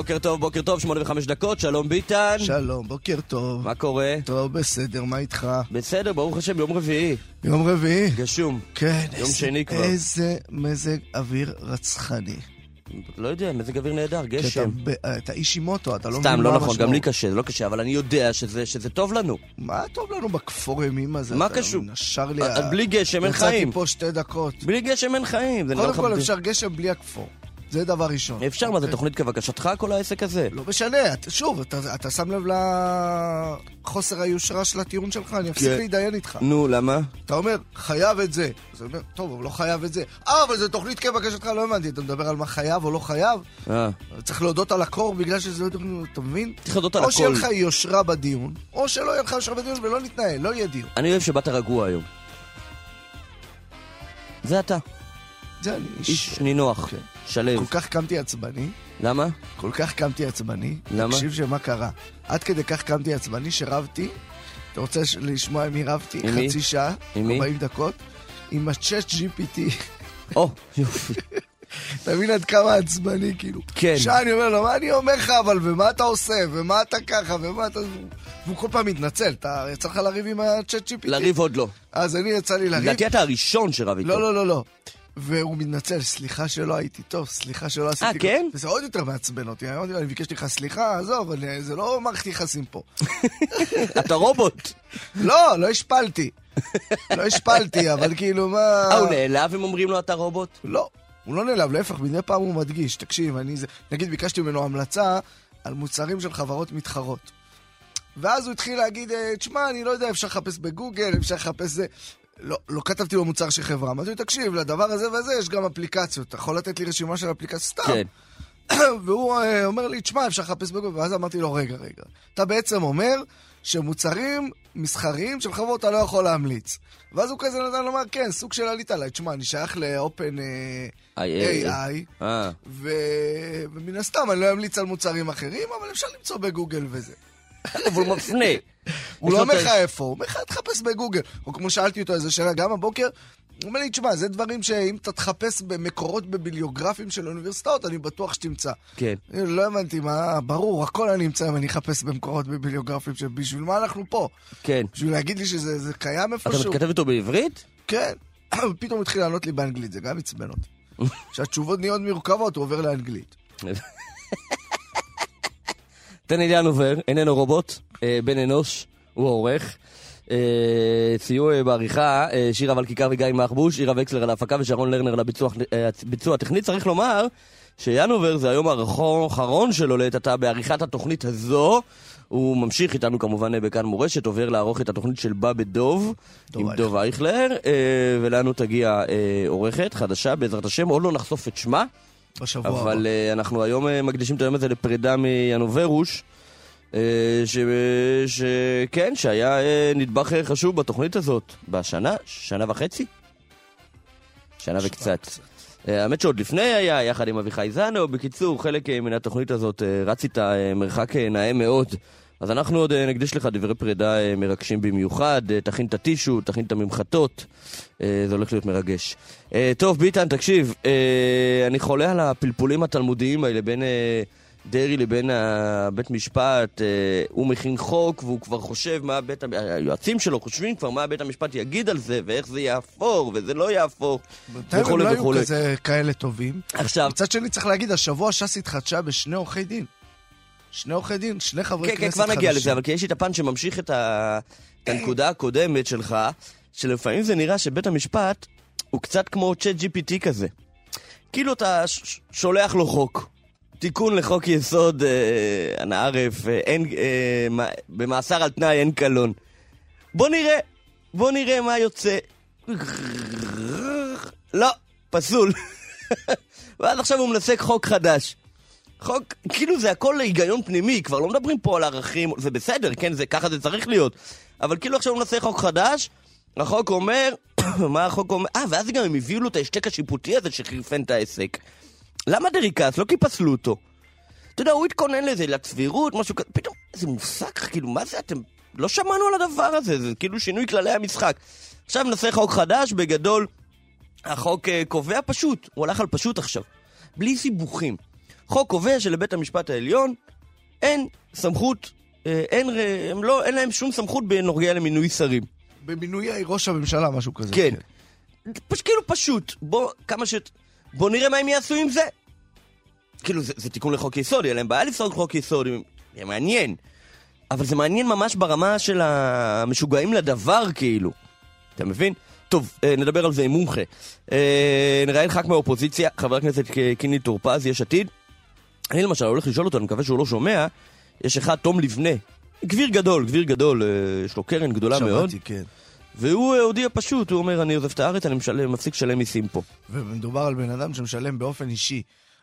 בוקר טוב, בוקר טוב, שמונה וחמש דקות, שלום ביטן. שלום, בוקר טוב. מה קורה? טוב, בסדר, מה איתך? בסדר, ברוך השם, יום רביעי. יום רביעי? גשום. כן. יום איזה, שני כבר. איזה מזג אוויר רצחני. לא יודע, מזג אוויר נהדר, כי אתה, גשם. ב- אתה איש עם מוטו, אתה לא מבין סתם, מה לא נכון, המשמעות. גם לי קשה, זה לא קשה, אבל אני יודע שזה שזה טוב לנו. מה טוב לנו בכפור אימים הזה? מה קשור? נשר לי... אז ה- בלי גשם אין חיים. יצאתי פה שתי דקות. בלי גשם אין חיים. נראה קודם לך כל אפשר גשם בלי הכפור. זה דבר ראשון. אפשר, מה זה אוקיי? תוכנית כבקשתך, כל העסק הזה? לא משנה, שוב, אתה, שם לב לחוסר היושרה של הטיעון שלך, אני אפסיק כן. להתדיין איתך. נו, למה? אתה אומר, חייב את זה. אז אומר, טוב, אבל לא חייב את זה. אה, אבל זה תוכנית כבקשתך, לא הבנתי. אתה מדבר על מה חייב או לא חייב? אה, צריך להודות על הקור בגלל שזה... אתה מבין? צריך להודות על או שיהיה הכל. לך יושרה בדיון, או שלא יהיה לך יושרה בדיון ולא נתנהל, לא יהיה דיון. אני אוהב שבאת רגוע היום. זה אתה, זה אני איש נינוח, כן. שלו. כל כך קמתי עצבני, למה? כל כך קמתי עצבני. למה? תקשיב שמה קרה. עד כדי כך קמתי עצבני שרבתי. אתה רוצה לשמוע עם מי רבתי? עם מי? חצי שעה, עם מי? 40 דקות. עם הצ'אט GPT. או, יופי. אתה מבין עד כמה עצבני, כאילו. כן. שעה אני אומר לו, מה אני אומר לך, אבל, ומה אתה עושה, ומה אתה ככה, ומה אתה... והוא כל פעם מתנצל, אתה יצא לך לריב עם הצ'אט GPT? לריב עוד לא. אז אני יצא לי לריב. לדעתי אתה הראשון שרב איתו. לא, לא, לא, לא. והוא מתנצל, סליחה שלא הייתי טוב, סליחה שלא עשיתי... כן? וזה עוד יותר מעצבן אותי. אמרתי לו, אני מבקש ממך סליחה, עזוב, אני- זה לא מערכת יחסים פה. אתה רובוט. לא, לא השפלתי. לא השפלתי, אבל כאילו, מה... אה, הוא נעלב אם אומרים לו אתה רובוט? לא, הוא לא נעלב, להפך, מדי פעם הוא מדגיש. תקשיב, אני זה... נגיד, ביקשתי ממנו המלצה על מוצרים של חברות מתחרות. ואז הוא התחיל להגיד, אה, תשמע, אני לא יודע, אפשר לחפש בגוגל, אפשר לחפש זה. לא, לא כתבתי לו מוצר של חברה. אמרתי לו, תקשיב, לדבר הזה וזה יש גם אפליקציות. אתה יכול לתת לי רשימה של אפליקציות סתם. כן. והוא אה, אומר לי, תשמע, אפשר לחפש בגוגל. ואז אמרתי לו, רגע, רגע. אתה בעצם אומר שמוצרים מסחריים של חברות אתה לא יכול להמליץ. ואז הוא כזה נתן לומר, כן, סוג של עלית עליי. תשמע, אני שייך לאופן איי, AI, אה, ו... ומן הסתם אני לא אמליץ על מוצרים אחרים, אבל אפשר למצוא בגוגל וזה. אבל הוא מפנה. הוא לא אומר לך איפה, הוא אומר לך, תחפש בגוגל. או כמו שאלתי אותו איזה שאלה, גם הבוקר, הוא אומר לי, תשמע, זה דברים שאם אתה תחפש במקורות בביבליוגרפים של אוניברסיטאות, אני בטוח שתמצא. כן. לא הבנתי מה, ברור, הכל אני אמצא אם אני אחפש במקורות בביבליוגרפים, שבשביל מה אנחנו פה? כן. בשביל להגיד לי שזה זה קיים אתה איפשהו? מתכתב איתו בעברית? כן. פתאום התחיל לענות לי באנגלית, זה גם עצבן אותי. כשהתשובות נהיות מורכבות, הוא עובר לאנגלית. טני ליאנובר, איננו רובוט, אה, בן אנוש, הוא העורך. אה, סייעו אה, בעריכה, אה, שירה ולכיכר וגיא מחבוש, שירה וקסלר על ההפקה ושרון לרנר על הביצוע אה, הביצוע הטכני. צריך לומר שיאנובר זה היום האחרון שלו לעת עתה בעריכת התוכנית הזו. הוא ממשיך איתנו כמובן בכאן מורשת, עובר לערוך את התוכנית של בא בדוב, דוב עם. דוב אייכלר, ולנו תגיע עורכת חדשה, בעזרת השם, עוד לא נחשוף את שמה. בשבוע הבא. אבל uh, אנחנו היום מקדישים את היום הזה לפרידה מיאנוברוש, uh, ש... שכן, שהיה uh, נדבך uh, חשוב בתוכנית הזאת בשנה, שנה וחצי? שנה וקצת. האמת שעוד לפני היה, יחד עם אביחי זנו, בקיצור, חלק מן התוכנית הזאת רץ איתה מרחק נאה מאוד. אז אנחנו עוד נקדיש לך דברי פרידה מרגשים במיוחד, תכין את הטישו, תכין את הממחטות, זה הולך להיות מרגש. טוב, ביטן, תקשיב, אני חולה על הפלפולים התלמודיים האלה בין דרעי לבין הבית משפט. Uh, הוא מכין חוק והוא כבר חושב מה בית... המ- היועצים שלו חושבים כבר מה בית המשפט יגיד על זה, ואיך זה יהפוך, וזה לא יהפוך, הם וכולי לא היו וכולי. כזה כאלה טובים. עכשיו, מצד שני צריך להגיד, השבוע ש"ס התחדשה בשני עורכי דין. שני עורכי דין, שני חברי כן, כנסת כן, חדשים. כבר נגיע לזה, אבל כי יש לי את הפן שממשיך את ה- את הנקודה הקודמת שלך, שלפעמים זה נראה שבית המשפט הוא קצת כמו צ'אט GPT כזה. כאילו אתה שולח לו חוק. תיקון לחוק יסוד, אה, אנא ערף, אה, אין, אה, במאסר על תנאי אין קלון. בוא נראה, בוא נראה מה יוצא. לא, פסול. ואז עכשיו הוא מנסה חוק חדש. חוק, כאילו זה הכל היגיון פנימי, כבר לא מדברים פה על ערכים, זה בסדר, כן, זה, ככה זה צריך להיות. אבל כאילו עכשיו הוא מנסה חוק חדש, החוק אומר, מה החוק אומר? אה, ואז גם הם הביאו לו את ההשתק השיפוטי הזה שחירפן את העסק. למה דרעי כעס? לא כי פסלו אותו. אתה יודע, הוא התכונן לזה, לצבירות, משהו כזה, פתאום, איזה מושג, כאילו, מה זה אתם... לא שמענו על הדבר הזה, זה כאילו שינוי כללי המשחק. עכשיו נעשה חוק חדש, בגדול, החוק uh, קובע פשוט, הוא הלך על פשוט עכשיו, בלי סיבוכים. חוק קובע שלבית המשפט העליון אין סמכות, uh, אין, הם לא, אין להם שום סמכות בנוגע למינוי שרים. במינוי ראש הממשלה, משהו כזה. כן. פש, כאילו פשוט, בוא, כמה ש... בוא נראה מה הם יעשו עם זה. כאילו, זה, זה תיקון לחוק יסוד, יהיה להם בעיה לפסול חוק יסוד, יהיה מעניין. אבל זה מעניין ממש ברמה של המשוגעים לדבר, כאילו. אתה מבין? טוב, אה, נדבר על זה עם מומחה. אה, נראיין ח"כ מהאופוזיציה, חבר הכנסת קינלי טור פז, יש עתיד. אני למשל הולך לשאול אותו, אני מקווה שהוא לא שומע, יש אחד, תום לבנה. גביר גדול, גביר גדול, אה, יש לו קרן גדולה שמעתי, מאוד. שמעתי, כן. והוא הודיע פשוט, הוא אומר, אני עוזב את הארץ, אני משלם, מפסיק לשלם מיסים פה. ומדובר על בן אדם שמשלם באופן אישי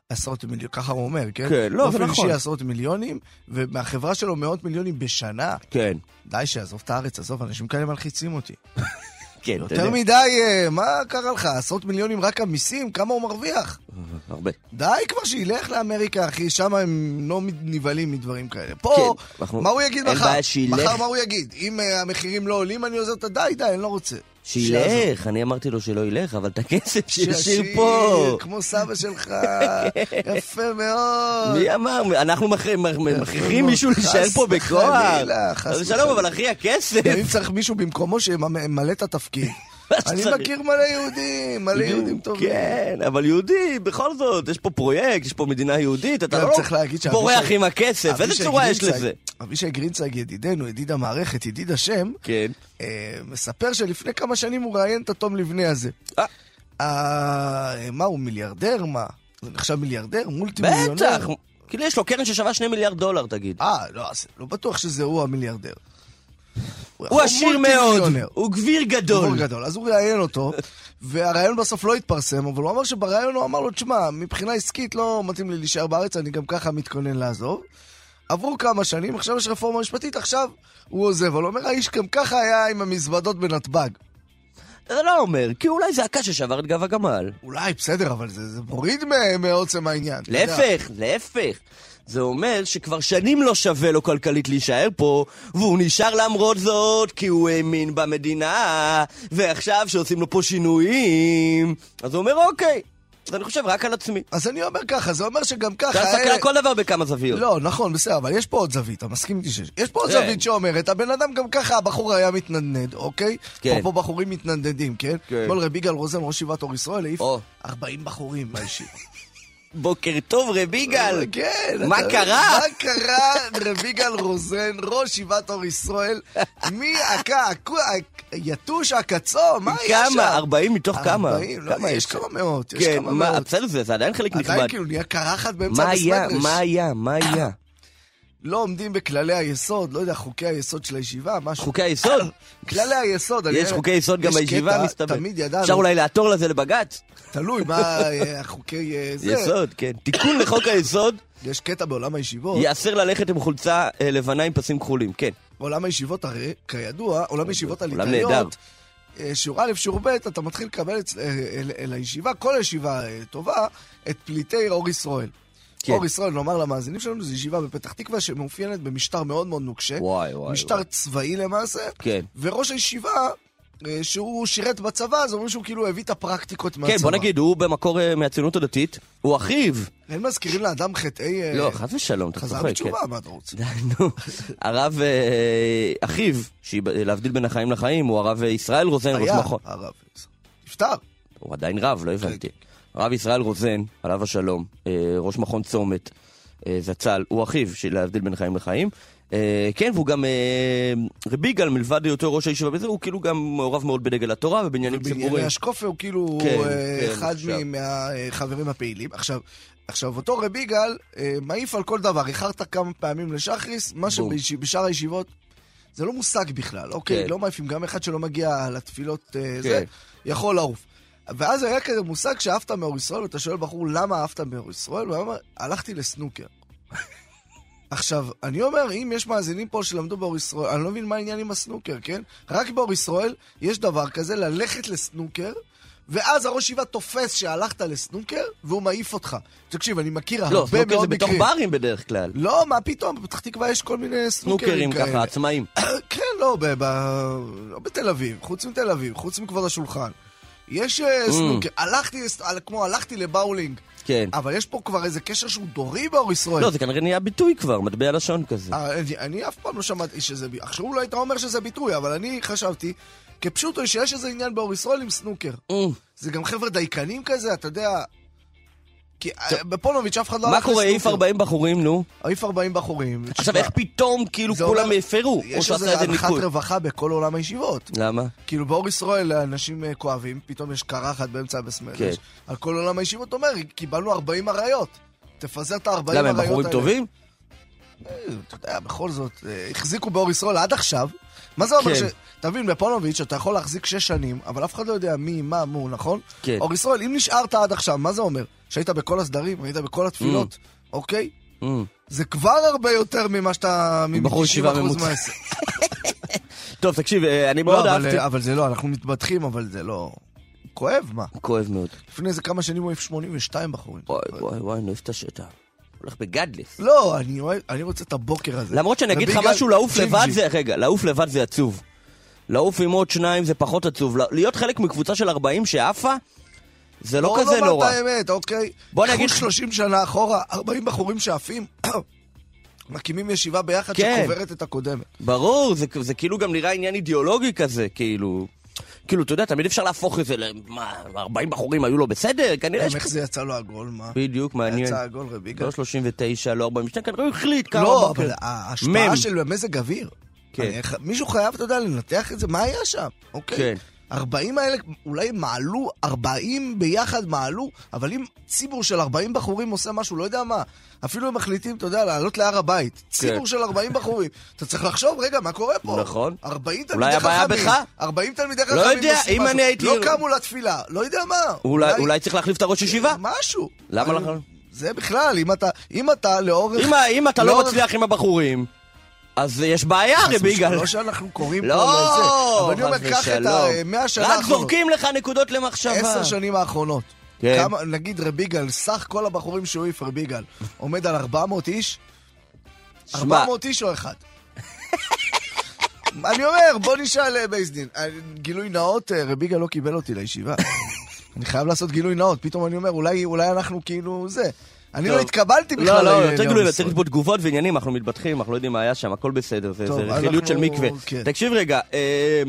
עשרות מיליונים, ככה הוא אומר, כן? כן, לא, זה באופן נכון. אישי עשרות מיליונים, ומהחברה שלו מאות מיליונים בשנה. כן, די שיעזוב את הארץ, עזוב, אנשים כאלה מלחיצים אותי. כן, אתה יותר יודע. מדי, אה, מה קרה לך? עשרות מיליונים רק המיסים? כמה הוא מרוויח? הרבה. די כבר שילך לאמריקה, אחי, שם הם לא נבהלים מדברים כאלה. פה, כן, אנחנו- מה הוא יגיד מחר? מחר מה הוא יגיד? אם אה, המחירים לא עולים, אני עוזר את ה... די, די, אני לא רוצה. שילך, אני אמרתי לו שלא ילך, אבל את הכסף שישאיר פה. כמו סבא שלך, יפה מאוד. מי אמר? אנחנו מכ- מכ- מכריחים. מישהו להישאר חס פה בכוח? וחלילה, חס אז שלום, וחלילה. אבל אחי, הכסף. אם צריך מישהו במקומו שימלא את התפקיד. אני שצריך. מכיר מלא יהודים, מלא יהודים טובים. כן, אבל יהודי, בכל זאת, יש פה פרויקט, יש פה מדינה יהודית, אתה לא בורח עם הכסף, איזה צורה יש לזה? אבישי גרינצייג, ידידנו, ידיד המערכת, ידיד השם, כן. אה, מספר שלפני כמה שנים הוא ראיין את התום לבנה הזה. אה. אה, מה, הוא מיליארדר? מה? הוא נחשב מיליארדר? מולטי מיליונר? בטח. כאילו יש לו קרן ששווה שני מיליארד דולר, תגיד. אה, לא, לא בטוח שזה הוא המיליארדר. הוא עשיר מאוד. הוא גביר גדול. גיבור גדול. אז הוא ראיין אותו, והראיון בסוף לא התפרסם, אבל הוא אמר שבראיון הוא אמר לו, תשמע, מבחינה עסקית לא מתאים לי להישאר בארץ, אני גם ככה מתכונן לעזוב. עברו כמה שנים, עכשיו יש רפורמה משפטית, עכשיו הוא עוזב. אבל הוא אומר, האיש גם ככה היה עם המזוודות בנתב"ג. אתה לא אומר, כי אולי זה הקש ששבר את גב הגמל. אולי, בסדר, אבל זה, זה מוריד מעוצם העניין. להפך, להפך. זה אומר שכבר שנים לא שווה לו כלכלית להישאר פה, והוא נשאר למרות זאת כי הוא האמין במדינה, ועכשיו שעושים לו פה שינויים, אז הוא אומר אוקיי, אז אני חושב רק על עצמי. אז אני אומר ככה, זה אומר שגם ככה... להסתכל אלה- על כל דבר בכמה זוויות. לא, נכון, בסדר, אבל יש פה עוד זווית, אתה מסכים איתי שיש. יש פה עוד כן. זווית שאומרת, הבן אדם גם ככה, הבחור היה מתנדנד, אוקיי? כן. פה בחורים מתנדנדים, כן? כן. אתמול רבי יגאל רוזן, ראש ישיבת אור ישראל, העיף או. 40 בחורים מהישיבה. בוקר טוב, רב יגאל. כן. מה קרה? מה קרה, רבי יגאל רוזן, ראש ישיבת אור ישראל? מי הקה, היתוש, הקצו, מה היה שם? כמה? 40 מתוך כמה? 40, לא, יש יש? כמה מאות, יש כן, כמה מה, מאות. בסדר, זה עדיין חלק נכבד. עדיין כאילו נהיה קרחת באמצע מה היה? המסמדרש. מה היה? מה היה? לא עומדים בכללי היסוד, לא יודע, חוקי היסוד של הישיבה, משהו. חוקי היסוד? כללי היסוד. יש חוקי יסוד גם יש בישיבה, מסתבר. תמיד ידענו, אפשר אולי לעתור לזה לבג"ץ? תלוי מה אה, החוקי... אה, זה. יסוד, כן. תיקון לחוק היסוד, יש קטע בעולם הישיבות, ייאסר ללכת עם חולצה אה, לבנה עם פסים כחולים, כן. בעולם הישיבות הרי, כידוע, עולם הישיבות עולם הליטאיות, שיעור א', שיעור ב', אתה מתחיל לקבל הישיבה, כל ישיבה טובה, את פליטי אור ישראל. כן. אור ישראל, נאמר למאזינים שלנו, זו ישיבה בפתח תקווה שמאופיינת במשטר מאוד מאוד נוקשה. וואי, וואי, משטר וואי. צבאי למעשה. כן. וראש הישיבה, אה, שהוא שירת בצבא, אז אומרים שהוא כאילו הביא את הפרקטיקות מהצבא. כן, בוא נגיד, הוא במקור אה, מהציונות הדתית, הוא אחיו. הם מזכירים לאדם חטאי... אה, לא, חס ושלום, אתה חזר צוחק, כן. בתשובה, מה אתה רוצה? נו. הרב אחיו, להבדיל בין החיים לחיים, הוא הרב ישראל רוזן, ראש היה, מכון. הרב. נפטר. הוא עדיין רב, לא הבנתי. הרב ישראל רוזן, עליו השלום, אה, ראש מכון צומת, אה, זצ"ל, הוא אחיו להבדיל בין חיים לחיים. אה, כן, והוא גם, רבי יגאל, מלבד היותו ראש הישיבה בזה, הוא כאילו גם מעורב מאוד בדגל התורה ובעניינים בענייני ציבוריים. השקופה הוא כאילו כן, כן, אחד מהחברים הפעילים. עכשיו, עכשיו, אותו רבי יגאל אה, מעיף על כל דבר. איחרת כמה פעמים לשחריס, מה. שבשאר הישיבות זה לא מושג בכלל, אוקיי? כן. לא מעיפים, גם אחד שלא מגיע לתפילות אה, זה, כן. יכול לעוף. ואז היה כזה מושג שאהבת מאור ישראל, ואתה שואל בחור למה אהבת מאור ישראל, והוא אומר, הלכתי לסנוקר. עכשיו, אני אומר, אם יש מאזינים פה שלמדו באור ישראל, אני לא מבין מה העניין עם הסנוקר, כן? רק באור ישראל יש דבר כזה, ללכת לסנוקר, ואז הראש ישיבה תופס שהלכת לסנוקר, והוא מעיף אותך. תקשיב, אני מכיר הרבה לא, מאוד סנוקר מקרים. זה בתוך ברים בדרך כלל. לא, מה פתאום, בפתח תקווה יש כל מיני סנוקרים סנוקרים כאלה. ככה, עצמאים. כן, לא, לא בתל אביב, חוץ מתל אביב, חוץ מכבוד השולחן. יש אה, סנוקר, הלכתי, על- כמו הלכתי לבאולינג, כן. אבל יש פה כבר איזה קשר שהוא דורי באור ישראל. לא, זה כנראה נהיה ביטוי כבר, מטבע לשון כזה. אה, אני, אני אף פעם לא שמעתי שזה. עכשיו אולי היית אומר שזה ביטוי, אבל אני חשבתי, כפשוטו שיש איזה עניין באור ישראל עם סנוקר. אמ, זה גם חבר'ה דייקנים כזה, אתה יודע... כי אה, בפונוביץ' אף אחד לא מה קורה, העיף לסנוקר. 40 בחורים, נו? העיף 40 בחורים. עכשיו, איך פתאום כאילו כולם הפרו? יש איזה הנחת? רווחה בכל עולם הישיבות. למה? כאילו באור ישראל אנשים אה, כואבים, פתאום יש קרחת באמצע הבסמדרש. כן. על כל עולם הישיבות אומר, קיבלנו 40 אריות. תפזר את ה-40 אריות האלה. למה, הם בחורים טובים? אה, אתה יודע, בכל זאת, אה, החזיקו באור ישראל עד עכשיו. מה זה אומר ש... כן. תבין, בפונוביץ' אתה יכול להחזיק שש שנים, אבל אף אחד לא יודע מי, מה, מו, נכון? כן. אור ישראל, אם נשארת עד עכשיו, מה זה אומר? שהיית בכל הסדרים, היית בכל התפילות, אוקיי? אמ. זה כבר הרבה יותר ממה שאתה... בחור ישיבה מ-90% ממוצע. טוב, תקשיב, אה, אני מאוד לא, אבל, אהבתי... אבל זה לא, אנחנו מתבדחים, אבל זה לא... כואב, מה? כואב מאוד. לפני איזה כמה שנים הוא העיף 82 בחורים. וואי, וואי, וואי, אוהב את השטח. הולך בגדלס. לא, אני, אני רוצה את הבוקר הזה. למרות שאני אגיד לך משהו, לעוף. לבד זה... רגע, לעוף לבד זה עצוב. לעוף עם עוד שניים זה פחות עצוב. להיות חלק מקבוצה של 40 שעפה, זה לא כזה נאמר נורא. את האמת, אוקיי? בוא נגיד- קחו 30 שנה אחורה, 40 בחורים שעפים, מקימים ישיבה ביחד כן. שקוברת את הקודמת. ברור, זה, זה כאילו גם נראה עניין אידיאולוגי כזה, כאילו... כאילו, אתה יודע, תמיד אפשר להפוך את זה ל... מה, 40 בחורים היו לו בסדר? כנראה יש... איך זה יצא לו הגול, מה? בדיוק, מעניין. יצא הגול רביגה. לא 39, לא 42, כנראה הוא החליט כמה לא. אבל ההשפעה. של מזג אוויר. כן. מישהו חייב, אתה יודע, לנתח את זה, מה היה שם, אוקיי? כן. 40 האלה אולי מעלו, 40 ביחד מעלו, אבל אם ציבור של 40 בחורים עושה משהו, לא יודע מה, אפילו הם מחליטים, אתה יודע, לעלות להר הבית, ציבור של 40 בחורים, אתה צריך לחשוב, רגע, מה קורה פה? נכון. 40 אולי תלמידי הבעיה חכמים, בך? 40 תלמידי חכמים לא יודע, אם משהו. אני הייתי- לא קמו לתפילה, לא יודע מה. אולי, אולי צריך להחליף את הראש ישיבה? משהו. למה לך? זה בכלל, אם אתה, אם אתה לאורך... אם, אם אתה לא לאורך- מצליח עם הבחורים, אז יש בעיה, הרי ביגאל. ושלום, לא שאנחנו קוראים פה לא, לזה. אבל אני אומר, קח את. ה-100 שנה רק האחרונות. זורקים לך נקודות למחשבה. עשר שנים האחרונות. כן. כמה, נגיד רביגל, סך כל הבחורים שהוא העיף רביגל, עומד על 400 איש? שמע. 400 איש או אחד? אני אומר, בוא נשאל אה, בייסדין. אה, גילוי נאות, אה, רביגל לא קיבל אותי לישיבה. אני חייב לעשות גילוי נאות, פתאום אני אומר, אולי, אולי אנחנו כאילו זה. אני. לא התקבלתי בכלל. לא, לא, יותר ישראל. צריך פה תגובות ועניינים, אנחנו מתבטחים, אנחנו לא יודעים מה היה שם, הכל בסדר, זה זה רכיליות של מקווה. כן. תקשיב רגע, אה,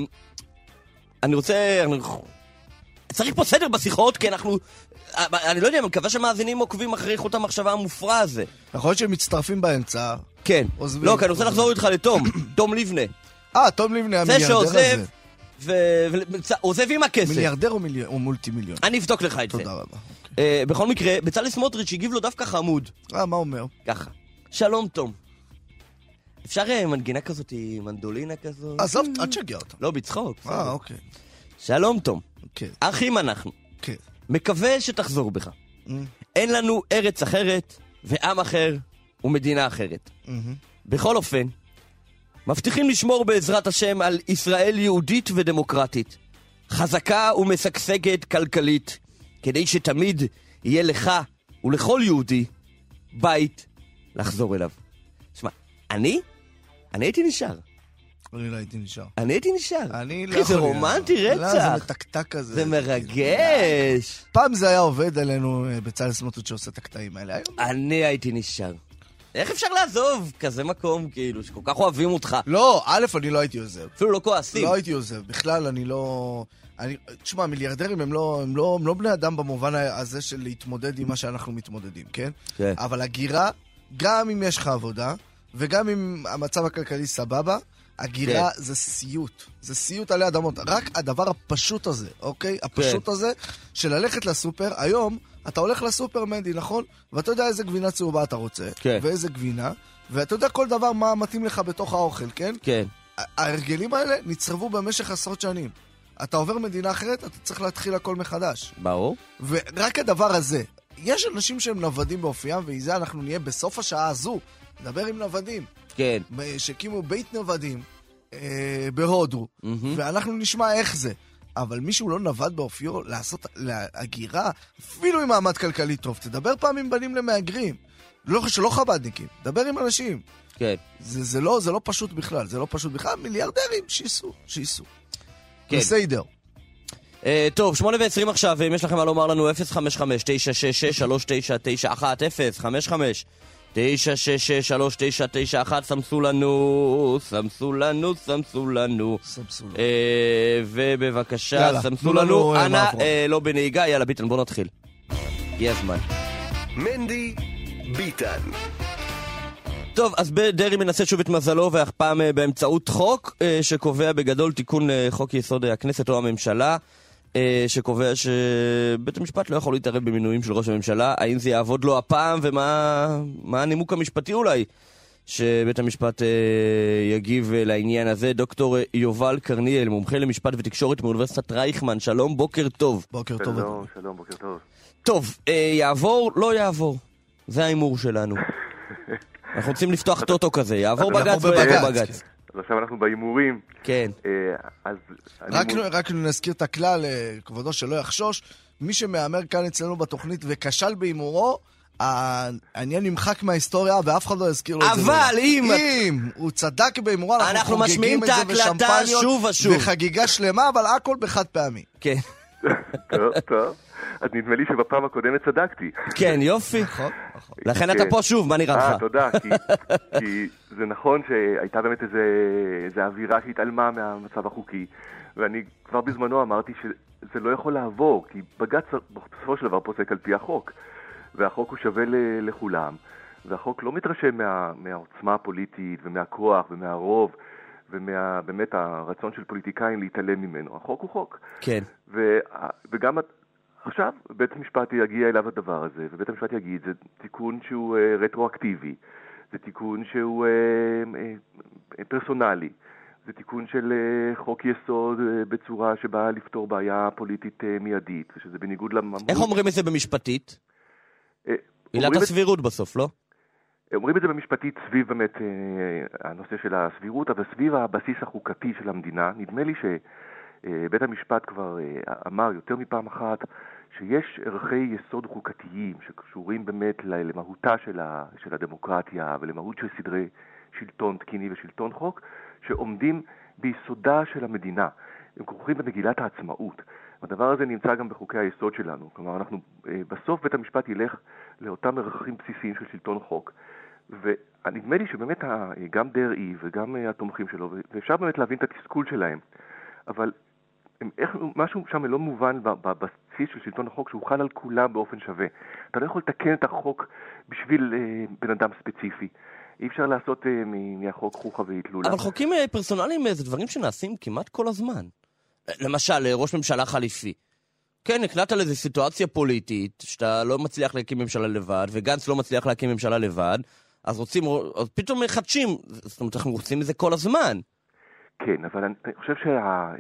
אני רוצה... צריך פה סדר בשיחות, כי אנחנו... אני לא יודע, אני מקווה שמאזינים עוקבים אחרי חוט המחשבה המופרע הזה. יכול להיות שהם מצטרפים באמצע. כן. עוזבים. לא, כי אני רוצה לחזור איתך לתום, תום לבנה. אה, תום לבני זה המיליארדר שעוזב, הזה. ו- ו- עוזב עם הכסף. מיליארדר או מולטי מיליון? אני אבדוק לך את זה. תודה רבה. אה, בכל מקרה, בצלאל סמוטריץ' הגיב לו דווקא חמוד. אה, מה אומר? ככה. שלום, תום. אפשר אה, מנגינה כזאת, מנדולינה כזאת? עזוב, אל תשגע אותם. לא, בצחוק. אה. אוקיי. שלום, תום. כן, אחים אנחנו. כן. מקווה שתחזור בך. Mm, אין לנו ארץ אחרת, ועם אחר, ומדינה אחרת. מהמם. בכל אופן, מבטיחים לשמור בעזרת השם על ישראל יהודית ודמוקרטית, חזקה ומשגשגת כלכלית, כדי שתמיד יהיה לך ולכל יהודי בית לחזור אליו. שמע, אני? אני הייתי נשאר. אני לא הייתי נשאר. אני הייתי נשאר. אני לא זה יכול רומנטי. לא, זה רצח. מתקתק כזה. זה מרגש. פעם זה היה עובד עלינו, אה, בצלאל סמוטריץ' שעושה את הקטעים האלה. אני הייתי נשאר. איך אפשר לעזוב כזה מקום, כאילו, שכל כך אוהבים אותך? לא, א', אני לא הייתי עוזב. אפילו לא כועסים. לא הייתי עוזב. בכלל, אני לא... אני... תשמע, מיליארדרים הם לא, הם, לא, הם לא בני אדם במובן הזה של להתמודד עם מה שאנחנו מתמודדים, כן? כן. אבל הגירה, גם אם יש לך עבודה, וגם אם המצב הכלכלי סבבה, הגירה כן. זה סיוט. זה סיוט עלי אדמות. רק הדבר הפשוט הזה, אוקיי? הפשוט כן. הזה של ללכת לסופר, היום אתה הולך לסופר, מנדי, נכון? ואתה יודע איזה גבינה צהובה אתה רוצה, כן. ואיזה גבינה, ואתה יודע כל דבר מה מתאים לך בתוך האוכל, כן? כן. ההרגלים האלה נצרבו במשך עשרות שנים. אתה עובר מדינה אחרת, אתה צריך להתחיל הכל מחדש. ברור. ורק הדבר הזה, יש אנשים שהם נוודים באופיים, ועם זה אנחנו נהיה בסוף השעה הזו, נדבר עם נוודים, כן. שהקימו בית נוודים אה, בהודו, מהמם. ואנחנו נשמע איך זה. אבל מישהו לא נווד באופיו לעשות הגירה, אפילו עם מעמד כלכלי טוב. תדבר פעם עם בנים למהגרים. לא, שלא חב"דניקים, דבר עם אנשים. כן. זה, זה, לא, זה לא פשוט בכלל, זה לא פשוט בכלל. מיליארדרים, שייסעו, שייסעו. כן. בסדר. אה, טוב, שמונה ועשרים עכשיו, ואם יש לכם מה לומר לנו, 055-966-3991, 055-966-3991, סמסו לנו, סמסו לנו, סמסו לנו. אה, ובבקשה, יאללה, סמסו לנו, לנו, אה, אנא. אה, לא בנהיגה, יאללה ביטן, בוא נתחיל. הגיע הזמן. מנדי ביטן. טוב, אז דרעי מנסה שוב את מזלו, והפעם אה, באמצעות חוק אה, שקובע בגדול תיקון אה, חוק יסוד הכנסת או הממשלה, שקובע שבית המשפט לא יכול להתערב במינויים של ראש הממשלה. האם זה יעבוד לו הפעם, ומה מה הנימוק המשפטי אולי שבית המשפט יגיב לעניין הזה? דוקטור יובל קרניאל, מומחה למשפט ותקשורת מאוניברסיטת רייכמן, שלום, בוקר טוב. בוקר טוב. שלום, שלום, בוקר טוב. טוב, יעבור, לא יעבור. זה ההימור שלנו. אנחנו רוצים לפתוח טוטו כזה, יעבור אנחנו בג"ץ, לא בבג"ץ, יעבור בג"ץ. אז עכשיו אנחנו בהימורים. כן. אה, אז... רק, מול- רק נזכיר את הכלל, אה, כבודו שלא יחשוש, מי שמהמר כאן אצלנו בתוכנית וכשל בהימורו, העניין נמחק מההיסטוריה ואף אחד לא יזכיר לו את זה. אבל אם- אם הוא צדק בהימורו, אנחנו, אנחנו חוגגים משמיעים את את זה ההקלטה בשמפניות שוב ושוב. וחגיגה שלמה, אבל הכל בחד פעמי. כן. טוב, טוב. אז נדמה לי שבפעם הקודמת צדקתי. כן, יופי. נכון, נכון. לכן אתה כן. פה שוב, מה נראה אה, לך? תודה, כי, זה נכון שהייתה באמת איזה אווירה שהתעלמה מהמצב החוקי, ואני כבר בזמנו אמרתי שזה לא יכול לעבור, כי בג"ץ בסופו של דבר פוסק על פי החוק, והחוק הוא שווה לכולם, והחוק לא מתרשם מה, מהעוצמה הפוליטית ומהכוח ומהרוב ומבאמת הרצון של פוליטיקאים להתעלם ממנו. החוק הוא חוק. כן. ו, וגם עכשיו בית המשפט יגיע אליו הדבר הזה, ובית המשפט יגיד, זה תיקון שהוא אה, רטרואקטיבי, זה תיקון שהוא אה, אה, פרסונלי, זה תיקון של אה, חוק יסוד אה, בצורה שבאה לפתור בעיה פוליטית אה, מיידית, ושזה בניגוד למהות. איך אומרים את זה במשפטית? אה, עילת אומרים את- הסבירות בסוף, לא? אומרים את זה במשפטית סביב באמת אה, הנושא של הסבירות, אבל סביב הבסיס החוקתי של המדינה. נדמה לי שבית המשפט כבר אה, אמר יותר מפעם אחת שיש ערכי יסוד חוקתיים שקשורים באמת למהותה של, הדמוקרטיה ולמהות של סדרי שלטון תקיני ושלטון חוק, שעומדים ביסודה של המדינה. הם כרוכים במגילת העצמאות. הדבר הזה נמצא גם בחוקי היסוד שלנו. כלומר, אנחנו, אה, בסוף בית המשפט ילך לאותם ערכים בסיסיים של שלטון חוק. ונדמה לי שבאמת גם דרעי וגם אה, התומכים שלו, ואפשר באמת להבין את התסכול שלהם, אבל איך, משהו שם לא מובן בבסיס של שלטון החוק שהוא חל על כולם באופן שווה. אתה לא יכול לתקן את החוק בשביל אה, בן אדם ספציפי. אי אפשר לעשות אה, מהחוק חוכא ואטלולא. אבל חוקים אה, פרסונליים אה, זה דברים שנעשים כמעט כל הזמן. אה, למשל, אה, ראש ממשלה חליפי. כן, נקלעת לאיזו סיטואציה פוליטית, שאתה לא מצליח להקים ממשלה לבד, וגנץ לא מצליח להקים ממשלה לבד, אז רוצים, אז פתאום מחדשים. זאת אומרת, אנחנו רוצים את זה כל הזמן. כן, אבל אני, אני חושב שה...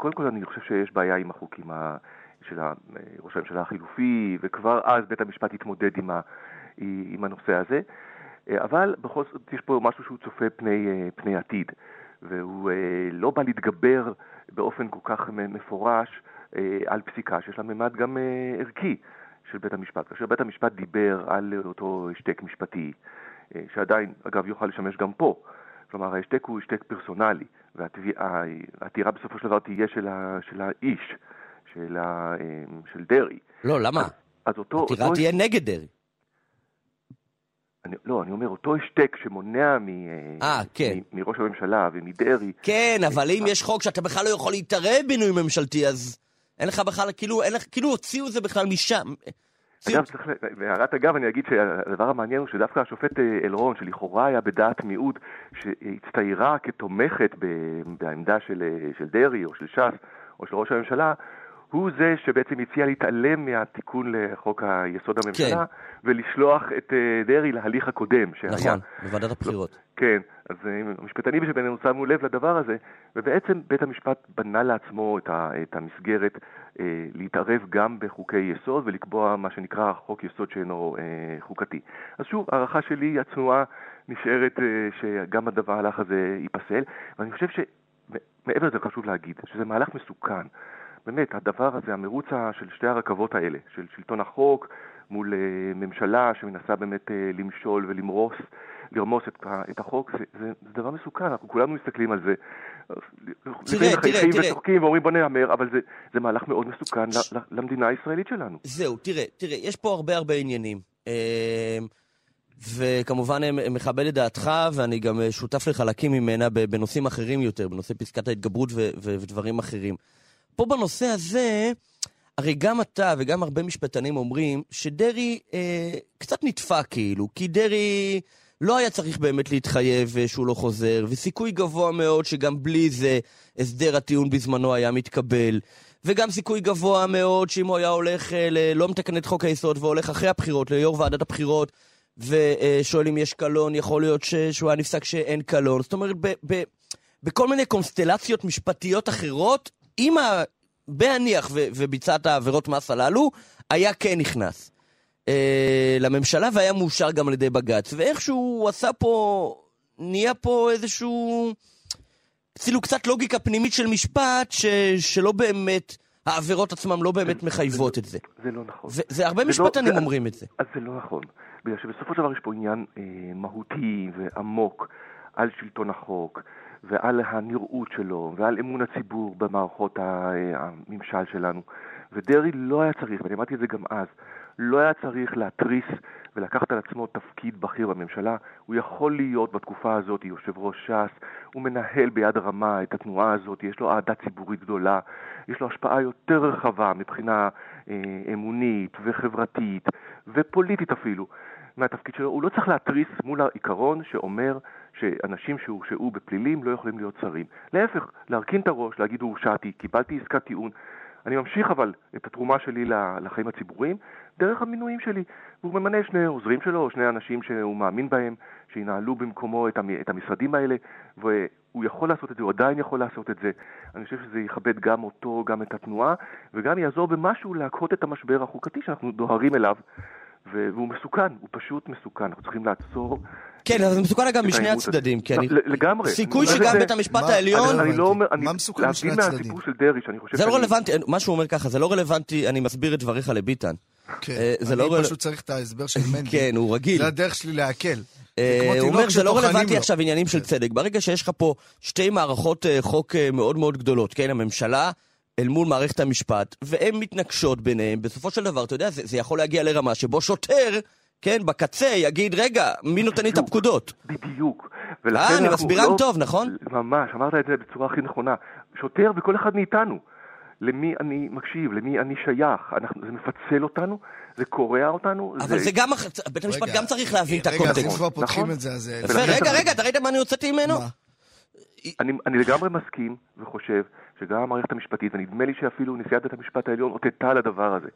קודם כל אני חושב שיש בעיה עם החוקים ה... של. ראש הממשלה החילופי, וכבר אז בית המשפט התמודד עם, ה... עם הנושא הזה. אבל בכל זאת יש פה משהו שהוא צופה פני, פני עתיד, והוא לא בא להתגבר באופן כל כך מפורש על פסיקה שיש לה ממד גם ערכי של בית המשפט. כאשר בית המשפט דיבר על אותו השתק משפטי, שעדיין, אגב, יוכל לשמש גם פה. כלומר, ההשתק הוא השתק פרסונלי, והעתירה בסופו של דבר תהיה של, ה, של האיש, של, ה, של דרעי. לא, למה? אז אותו... העתירה אותו תהיה נגד דרעי. אני, לא, אני אומר, אותו השתק שמונע מ, 아, כן. מ, מראש הממשלה ומדרעי... כן, אבל אם יש חוק שאתה בכלל לא יכול להתערב בינוי ממשלתי, אז אין לך בכלל, כאילו, אין לך, כאילו הוציאו את זה בכלל משם. אגב, בהערת אגב אני אגיד שהדבר המעניין הוא שדווקא השופט אלרון, שלכאורה היה בדעת מיעוט, שהצטיירה כתומכת בעמדה של, של דרעי או של ש"ס או של ראש הממשלה, הוא זה שבעצם הציע להתעלם מהתיקון לחוק היסוד הממשלה, כן. ולשלוח את אה, דרעי להליך הקודם שהיה. נכון, בוועדת הבחירות. כן, אז אה, המשפטנים שבינינו שמו לב לדבר הזה, ובעצם בית המשפט בנה לעצמו את, ה, את המסגרת אה, להתערב גם בחוקי יסוד ולקבוע מה שנקרא חוק יסוד שאינו אה, חוקתי. אז שוב, הערכה שלי הצנועה נשארת אה, שגם הדבר הלך הזה ייפסל, ואני חושב שמעבר לזה חשוב להגיד שזה מהלך מסוכן. באמת, הדבר הזה, המרוץ של שתי הרכבות האלה, של שלטון החוק מול אה, ממשלה שמנסה באמת אה, למשול ולמרוס, לרמוס את, את החוק, זה, זה, זה דבר מסוכן, אנחנו כולנו מסתכלים על זה. לפעמים מחייכים תראה. וצוחקים ואומרים בוא נהמר, אבל זה, זה מהלך מאוד מסוכן ל- למדינה הישראלית שלנו. זהו, תראה, תראה, יש פה הרבה הרבה עניינים. אה, וכמובן אה, מכבד את דעתך, ואני גם שותף לחלקים ממנה בנושאים אחרים יותר, בנושא פסקת ההתגברות ו- ו- ודברים אחרים. פה בנושא הזה, הרי גם אתה וגם הרבה משפטנים אומרים שדרעי אה, קצת נדפק כאילו, כי דרעי לא היה צריך באמת להתחייב אה, שהוא לא חוזר, וסיכוי גבוה מאוד שגם בלי זה הסדר הטיעון בזמנו היה מתקבל. וגם סיכוי גבוה מאוד שאם הוא היה הולך, אה, ל- לא מתקן את חוק היסוד והולך אחרי הבחירות, ליו"ר ועדת הבחירות, ושואל אם יש קלון, יכול להיות ש- שהוא היה נפסק שאין קלון. זאת אומרת, ב- ב- בכל מיני קונסטלציות משפטיות אחרות, אם ה... בהניח ו- וביצע את העבירות מס הללו, היה כן נכנס אה, לממשלה והיה מאושר גם על ידי בג"ץ. ואיכשהו הוא עשה פה, נהיה פה איזשהו, כאילו קצת לוגיקה פנימית של משפט, ש- שלא באמת, העבירות עצמן לא באמת מחייבות את זה. זה לא נכון. וזה הרבה זה לא- משפטנים זה- אומרים את זה. אז זה לא נכון. בגלל שבסופו של דבר יש פה עניין אה, מהותי ועמוק על שלטון החוק ועל הנראות שלו ועל אמון הציבור במערכות אה, הממשל שלנו. ודרעי לא היה צריך, ואני אמרתי את זה גם אז, לא היה צריך להתריס ולקחת על עצמו תפקיד בכיר בממשלה. הוא יכול להיות בתקופה הזאת יושב ראש ש"ס, הוא מנהל ביד רמה את התנועה הזאת, יש לו אהדה ציבורית גדולה, יש לו השפעה יותר רחבה מבחינה אה, אמונית וחברתית ופוליטית אפילו מהתפקיד שלו. הוא לא צריך להתריס מול העיקרון שאומר שאנשים שהורשעו בפלילים לא יכולים להיות שרים. להפך, להרכין את הראש, להגיד הורשעתי, קיבלתי עסקת טיעון. אני ממשיך אבל את התרומה שלי לחיים הציבוריים דרך המינויים שלי. והוא ממנה שני עוזרים שלו, או שני אנשים שהוא מאמין בהם, שינהלו במקומו את המשרדים האלה, והוא יכול לעשות את זה, הוא עדיין יכול לעשות את זה. אני חושב שזה יכבד גם אותו, גם את התנועה, וגם יעזור במשהו להקהות את המשבר החוקתי שאנחנו דוהרים אליו. והוא מסוכן, הוא פשוט מסוכן, אנחנו צריכים לעצור. כן, אבל זה מסוכן אגב את משני. הצדדים, כי אני... ל- לגמרי. סיכוי שגם בית המשפט העליון... לא מה מסוכן משני להבדיל הצדדים? מהסיפור של דרעי, שאני חושב זה לא רלוונטי, מה שהוא אומר ככה, זה לא רלוונטי, אני מסביר את דבריך לביטן. כן, אה, זה לא אני רל- פשוט צריך את ההסבר של מנדי. כן, הוא רגיל. זה הדרך שלי להקל. אה, הוא אומר, זה לא רלוונטי לו." עכשיו עניינים של כן. צדק. ברגע שיש לך פה שתי מערכות אה, חוק מאוד מאוד גדולות, כן, הממשלה אל מול מערכת המשפט, והן מתנגשות ביניהם, בסופו של דבר, אתה יודע, זה, זה יכול להגיע לרמה שבו שוטר, כן, בקצה, יגיד, רגע, מי נותן לי את. הפקודות? בדיוק. אה, אני מסבירן לא- טוב, נכון? ממש, אמרת את זה בצורה הכי נכונה. שוטר וכל אחד מאיתנו. למי אני מקשיב, למי אני שייך. אנחנו, זה מפצל אותנו, זה קורע אותנו. אבל זה גם, אח- בית המשפט גם צריך להבין את רגע, אז אם הקונטקסט. כבר פותחים נכון. את זה, אז... אה, רגע, רגע, אתה ראית מה אני הוצאתי ממנו? אני, אני לגמרי מסכים וחושב שגם המערכת המשפטית, ונדמה לי שאפילו נשיאת בית המשפט העליון אותתה על הדבר הזה.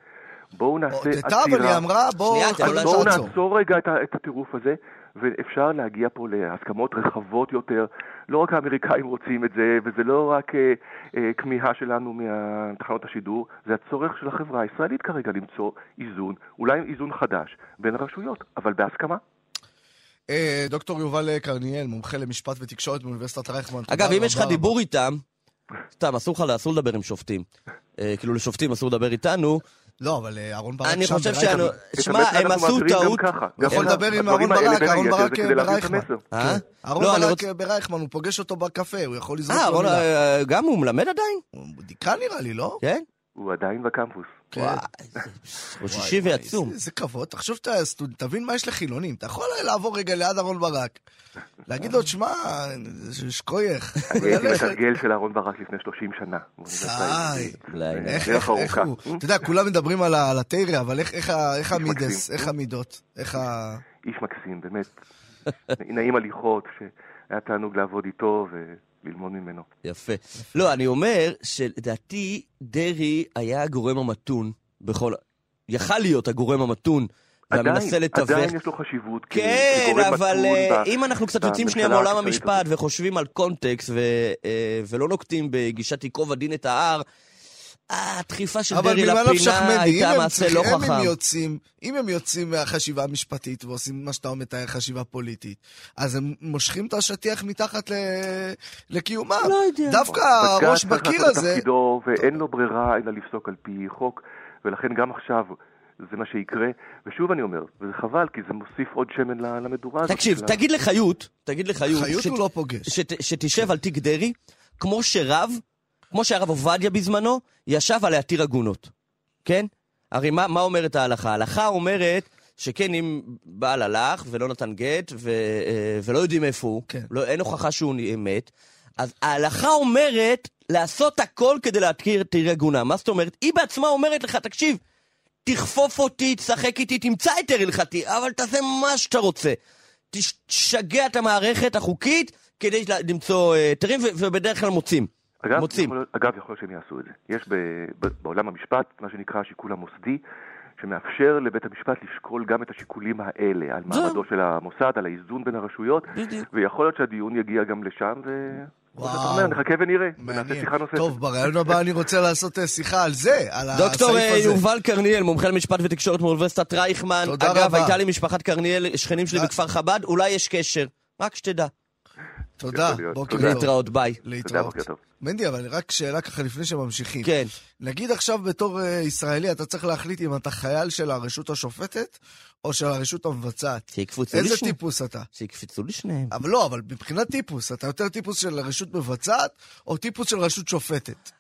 בואו נעשה אותתה, אבל היא אמרה, בואו בואו תעצור. נעצור רגע את, את הטירוף הזה, ואפשר להגיע פה להסכמות רחבות יותר. לא רק האמריקאים רוצים את זה, וזה לא רק אה, אה, כמיהה שלנו מתחנות השידור, זה הצורך של החברה הישראלית כרגע למצוא איזון, אולי איזון חדש, בין הרשויות, אבל בהסכמה. אה, דוקטור יובל קרניאל, מומחה למשפט ותקשורת באוניברסיטת רייכמן. אגב, אם יש לך דיבור איתם, סתם, אסור לך, אסור לדבר עם שופטים. אה, כאילו לשופטים אסור לדבר איתנו. לא, אבל אה, אהרון ברק אני שם חושב ברייכמן. שאנו... את שמע, הם עשו טעות. הוא יכול לדבר עם אהרון ברק, אהרון ברק ברייכמן. אה? אהרון לא, אני ברק ברייכמן, הוא פוגש אותו בקפה, הוא יכול לזרוק אה, לו מילה. אה, גם הוא מלמד עדיין? הוא דיקן נראה לי, לא? כן? הוא עדיין בקמפוס. כן. וואי, זה ראש שישי ועצום. איזה- כבוד, תחשוב, תבין מה יש לחילונים. אתה יכול לעבור רגע ליד אהרון ברק, להגיד לו, תשמע, זה שקוייך. אני הייתי. מתרגל של אהרון ברק לפני 30 שנה. זה איך, דרך ארוכה. הוא, אתה יודע, כולם מדברים על התרא, אבל איך- המידס. איך המידות, איך ה... איש מקסים, באמת. נעים הליכות, שהיה תענוג לעבוד איתו וללמוד ממנו. יפה. לא, אני אומר שלדעתי, דרעי היה הגורם המתון בכל... יכל להיות הגורם המתון. והמנסה לתווך. עדיין יש לו חשיבות. כן, אבל אה, אם אנחנו קצת יוצאים שנייה מעולם המשפט. וחושבים על קונטקסט ו- אה, ולא נוקטים בגישת ייקוב הדין את ההר, הדחיפה של אבל דרעי לפינה הייתה הם מעשה לא אם הם חכם. יוצאים, אם הם יוצאים מהחשיבה המשפטית ועושים מה שאתה מתאר חשיבה פוליטית, אז הם מושכים את השטיח מתחת ל... לקיומם. לא יודע. דווקא בג"ץ הראש בקיר הזה, תפקידו, ואין לו ברירה אלא לפסוק על פי חוק, ולכן גם עכשיו זה מה שיקרה. ושוב אני אומר, וזה חבל, כי זה מוסיף עוד שמן ל- למדורה הזאת. תקשיב, של ה- תגיד לחיות, תגיד לחיות, חיות שת- הוא לא פוגש. שת- שתשב על תיק דרעי, כמו שרב, כמו שהרב עובדיה בזמנו, ישב על להתיר עגונות. כן? הרי מה, מה אומרת ההלכה? ההלכה אומרת שכן, אם בעל הלך ולא נתן גט, ו, אה, ולא יודעים איפה הוא, כן. לא, אין הוכחה שהוא מת, אז ההלכה אומרת לעשות הכל כדי להתיר תיר עגונה. מה זאת אומרת? היא בעצמה אומרת לך, תקשיב, תכפוף אותי, תשחק איתי, תמצא היתר הלכתי, אבל תעשה מה שאתה רוצה. תשגע את המערכת החוקית כדי למצוא אה, היתרים, ו- ובדרך כלל מוצאים. אגב, מוצאים. יכול, אגב, יכול להיות שהם יעשו את זה. יש ב, ב, בעולם המשפט מה שנקרא השיקול המוסדי, שמאפשר לבית המשפט לשקול גם את השיקולים האלה, על. מעמדו של המוסד, על האיזון בין הרשויות, בדיוק. ויכול להיות שהדיון יגיע גם לשם, ו... וואו. אומר, נחכה ונראה. שיחה נוספת. טוב, ברעיון הבא אני רוצה לעשות אה, שיחה על זה, על דוקטור הסעיף אה, הזה. יובל קרניאל, מומחה למשפט ותקשורת מאוניברסיטת רייכמן. תודה אגב, רבה. הייתה לי משפחת קרניאל, שכנים שלי אה. בכפר חב"ד, אולי יש קשר. רק שתדע. תודה. בוקר תודה. טוב. להתראות, ביי. להתראות. מנדי, אבל רק שאלה ככה לפני שממשיכים. כן. נגיד עכשיו בתור אה, ישראלי, אתה צריך להחליט אם אתה חייל של הרשות השופטת או של הרשות המבצעת. שיקפצו לי איזה. טיפוס אתה? שיקפצו לי שניהם. אבל לא, אבל מבחינת טיפוס, אתה יותר טיפוס של רשות מבצעת או טיפוס של רשות שופטת?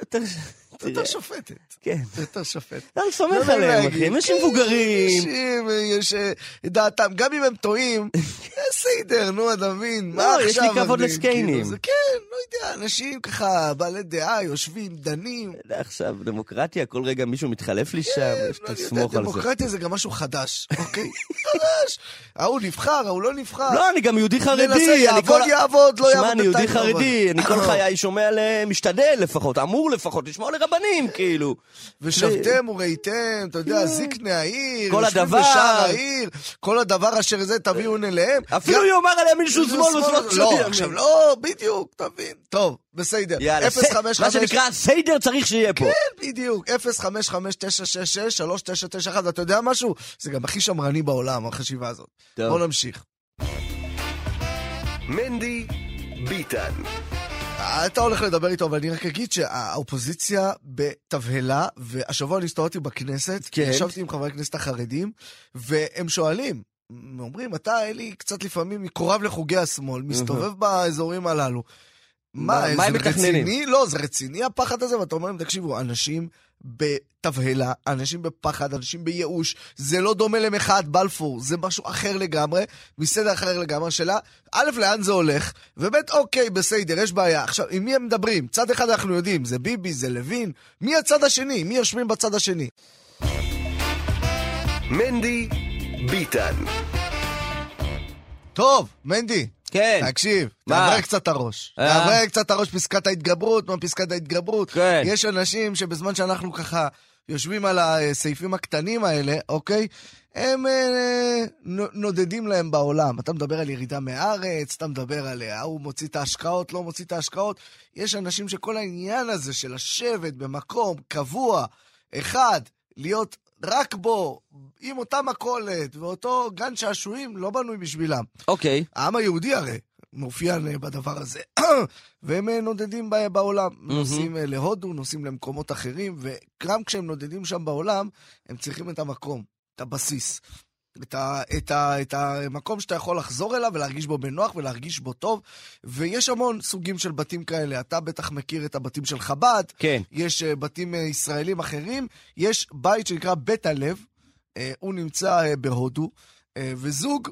יותר- שופטת. כן. יותר שופט. אני לא סומך נעים עליהם. אחי. הם אנשים כן, מבוגרים. אנשים, יש אה, דעתם, גם אם הם טועים, בסדר, נו, אתה מבין, מה לא, עכשיו? יש לי כבוד לסקיינים. כן, לא יודע, אנשים ככה, בעלי דעה, יושבים, דנים. עכשיו, דמוקרטיה, כל רגע מישהו מתחלף לי שם, יש לא, אני יודע, תסמוך על זה. דמוקרטיה זה גם משהו חדש, אוקיי? חדש. ההוא נבחר, ההוא לא נבחר. לא, אני גם יהודי חרדי. ננסה, יעבוד, יעבוד, לא שמע, יעבוד אני יהודי לא חרדי. אני כל חיי שומע, ל- משתדל לפחות, אמור לפחות, לשמוע לרבנים, כאילו. ושבתם וראיתם, אתה יודע, זקני העיר, כל הדבר. בשער העיר, כל הדבר אשר זה תביאון אליהם. אפילו יאמר עליהם מישהו שמאל ושמאל של לא. עכשיו לא, בדיוק, תבין. טוב, בסדר. יאללה, ס- 055 מה שנקרא, סיידר צריך שיהיה פה. כן, בדיוק, 055-966-3991, אתה יודע משהו? זה גם הכי שמרני בעולם, החשיבה הזאת. טוב. בוא נמשיך. מנדי ביטן. אתה הולך לדבר איתו, אבל אני רק אגיד שהאופוזיציה בתבהלה, והשבוע אני הסתובבתי בכנסת, כן. ישבתי עם חברי הכנסת החרדים, והם שואלים, אומרים, אתה, אלי, קצת לפעמים מקורב לחוגי השמאל, מסתובב באזורים הללו. מה- מה, זה? רציני? לא, זה רציני הפחד הזה? ואתה אומר להם, תקשיבו, אנשים בתבהלה, אנשים בפחד, אנשים בייאוש, זה לא דומה למחאת בלפור, זה משהו אחר לגמרי, מסדר אחר לגמרי שלה. א', לאן זה הולך, וב', אוקיי, בסדר, יש בעיה. עכשיו, עם מי הם מדברים? צד אחד אנחנו יודעים, זה ביבי, זה לוין. מי הצד השני? מי יושבים בצד השני? מנדי ביטן. טוב, מנדי, כן. תקשיב? תעבר קצת את הראש. אה? תעבר קצת את הראש, פסקת ההתגברות, מה פסקת ההתגברות. כן. יש אנשים שבזמן שאנחנו ככה יושבים על הסעיפים הקטנים האלה, אוקיי? הם אה, נו- נודדים להם בעולם. אתה מדבר על ירידה מהארץ, אתה מדבר על אה, ההוא מוציא את ההשקעות, לא מוציא את ההשקעות. יש אנשים שכל העניין הזה של לשבת במקום קבוע, אחד, להיות רק בו, עם אותה מכולת ואותו גן שעשועים, לא בנוי בשבילם. אוקיי. העם היהודי הרי מאופיין בדבר הזה, והם אה, נודדים בעולם, נוסעים אה, להודו, נוסעים למקומות אחרים, וגם כשהם נודדים שם בעולם, הם צריכים את המקום, את הבסיס. את, ה, את, ה, את המקום שאתה יכול לחזור אליו ולהרגיש בו בנוח ולהרגיש בו טוב. ויש המון סוגים של בתים כאלה. אתה בטח מכיר את הבתים של חב"ד, כן. יש אה, בתים אה, ישראלים אחרים, יש בית שנקרא בית הלב, אה, הוא נמצא בהודו, וזוג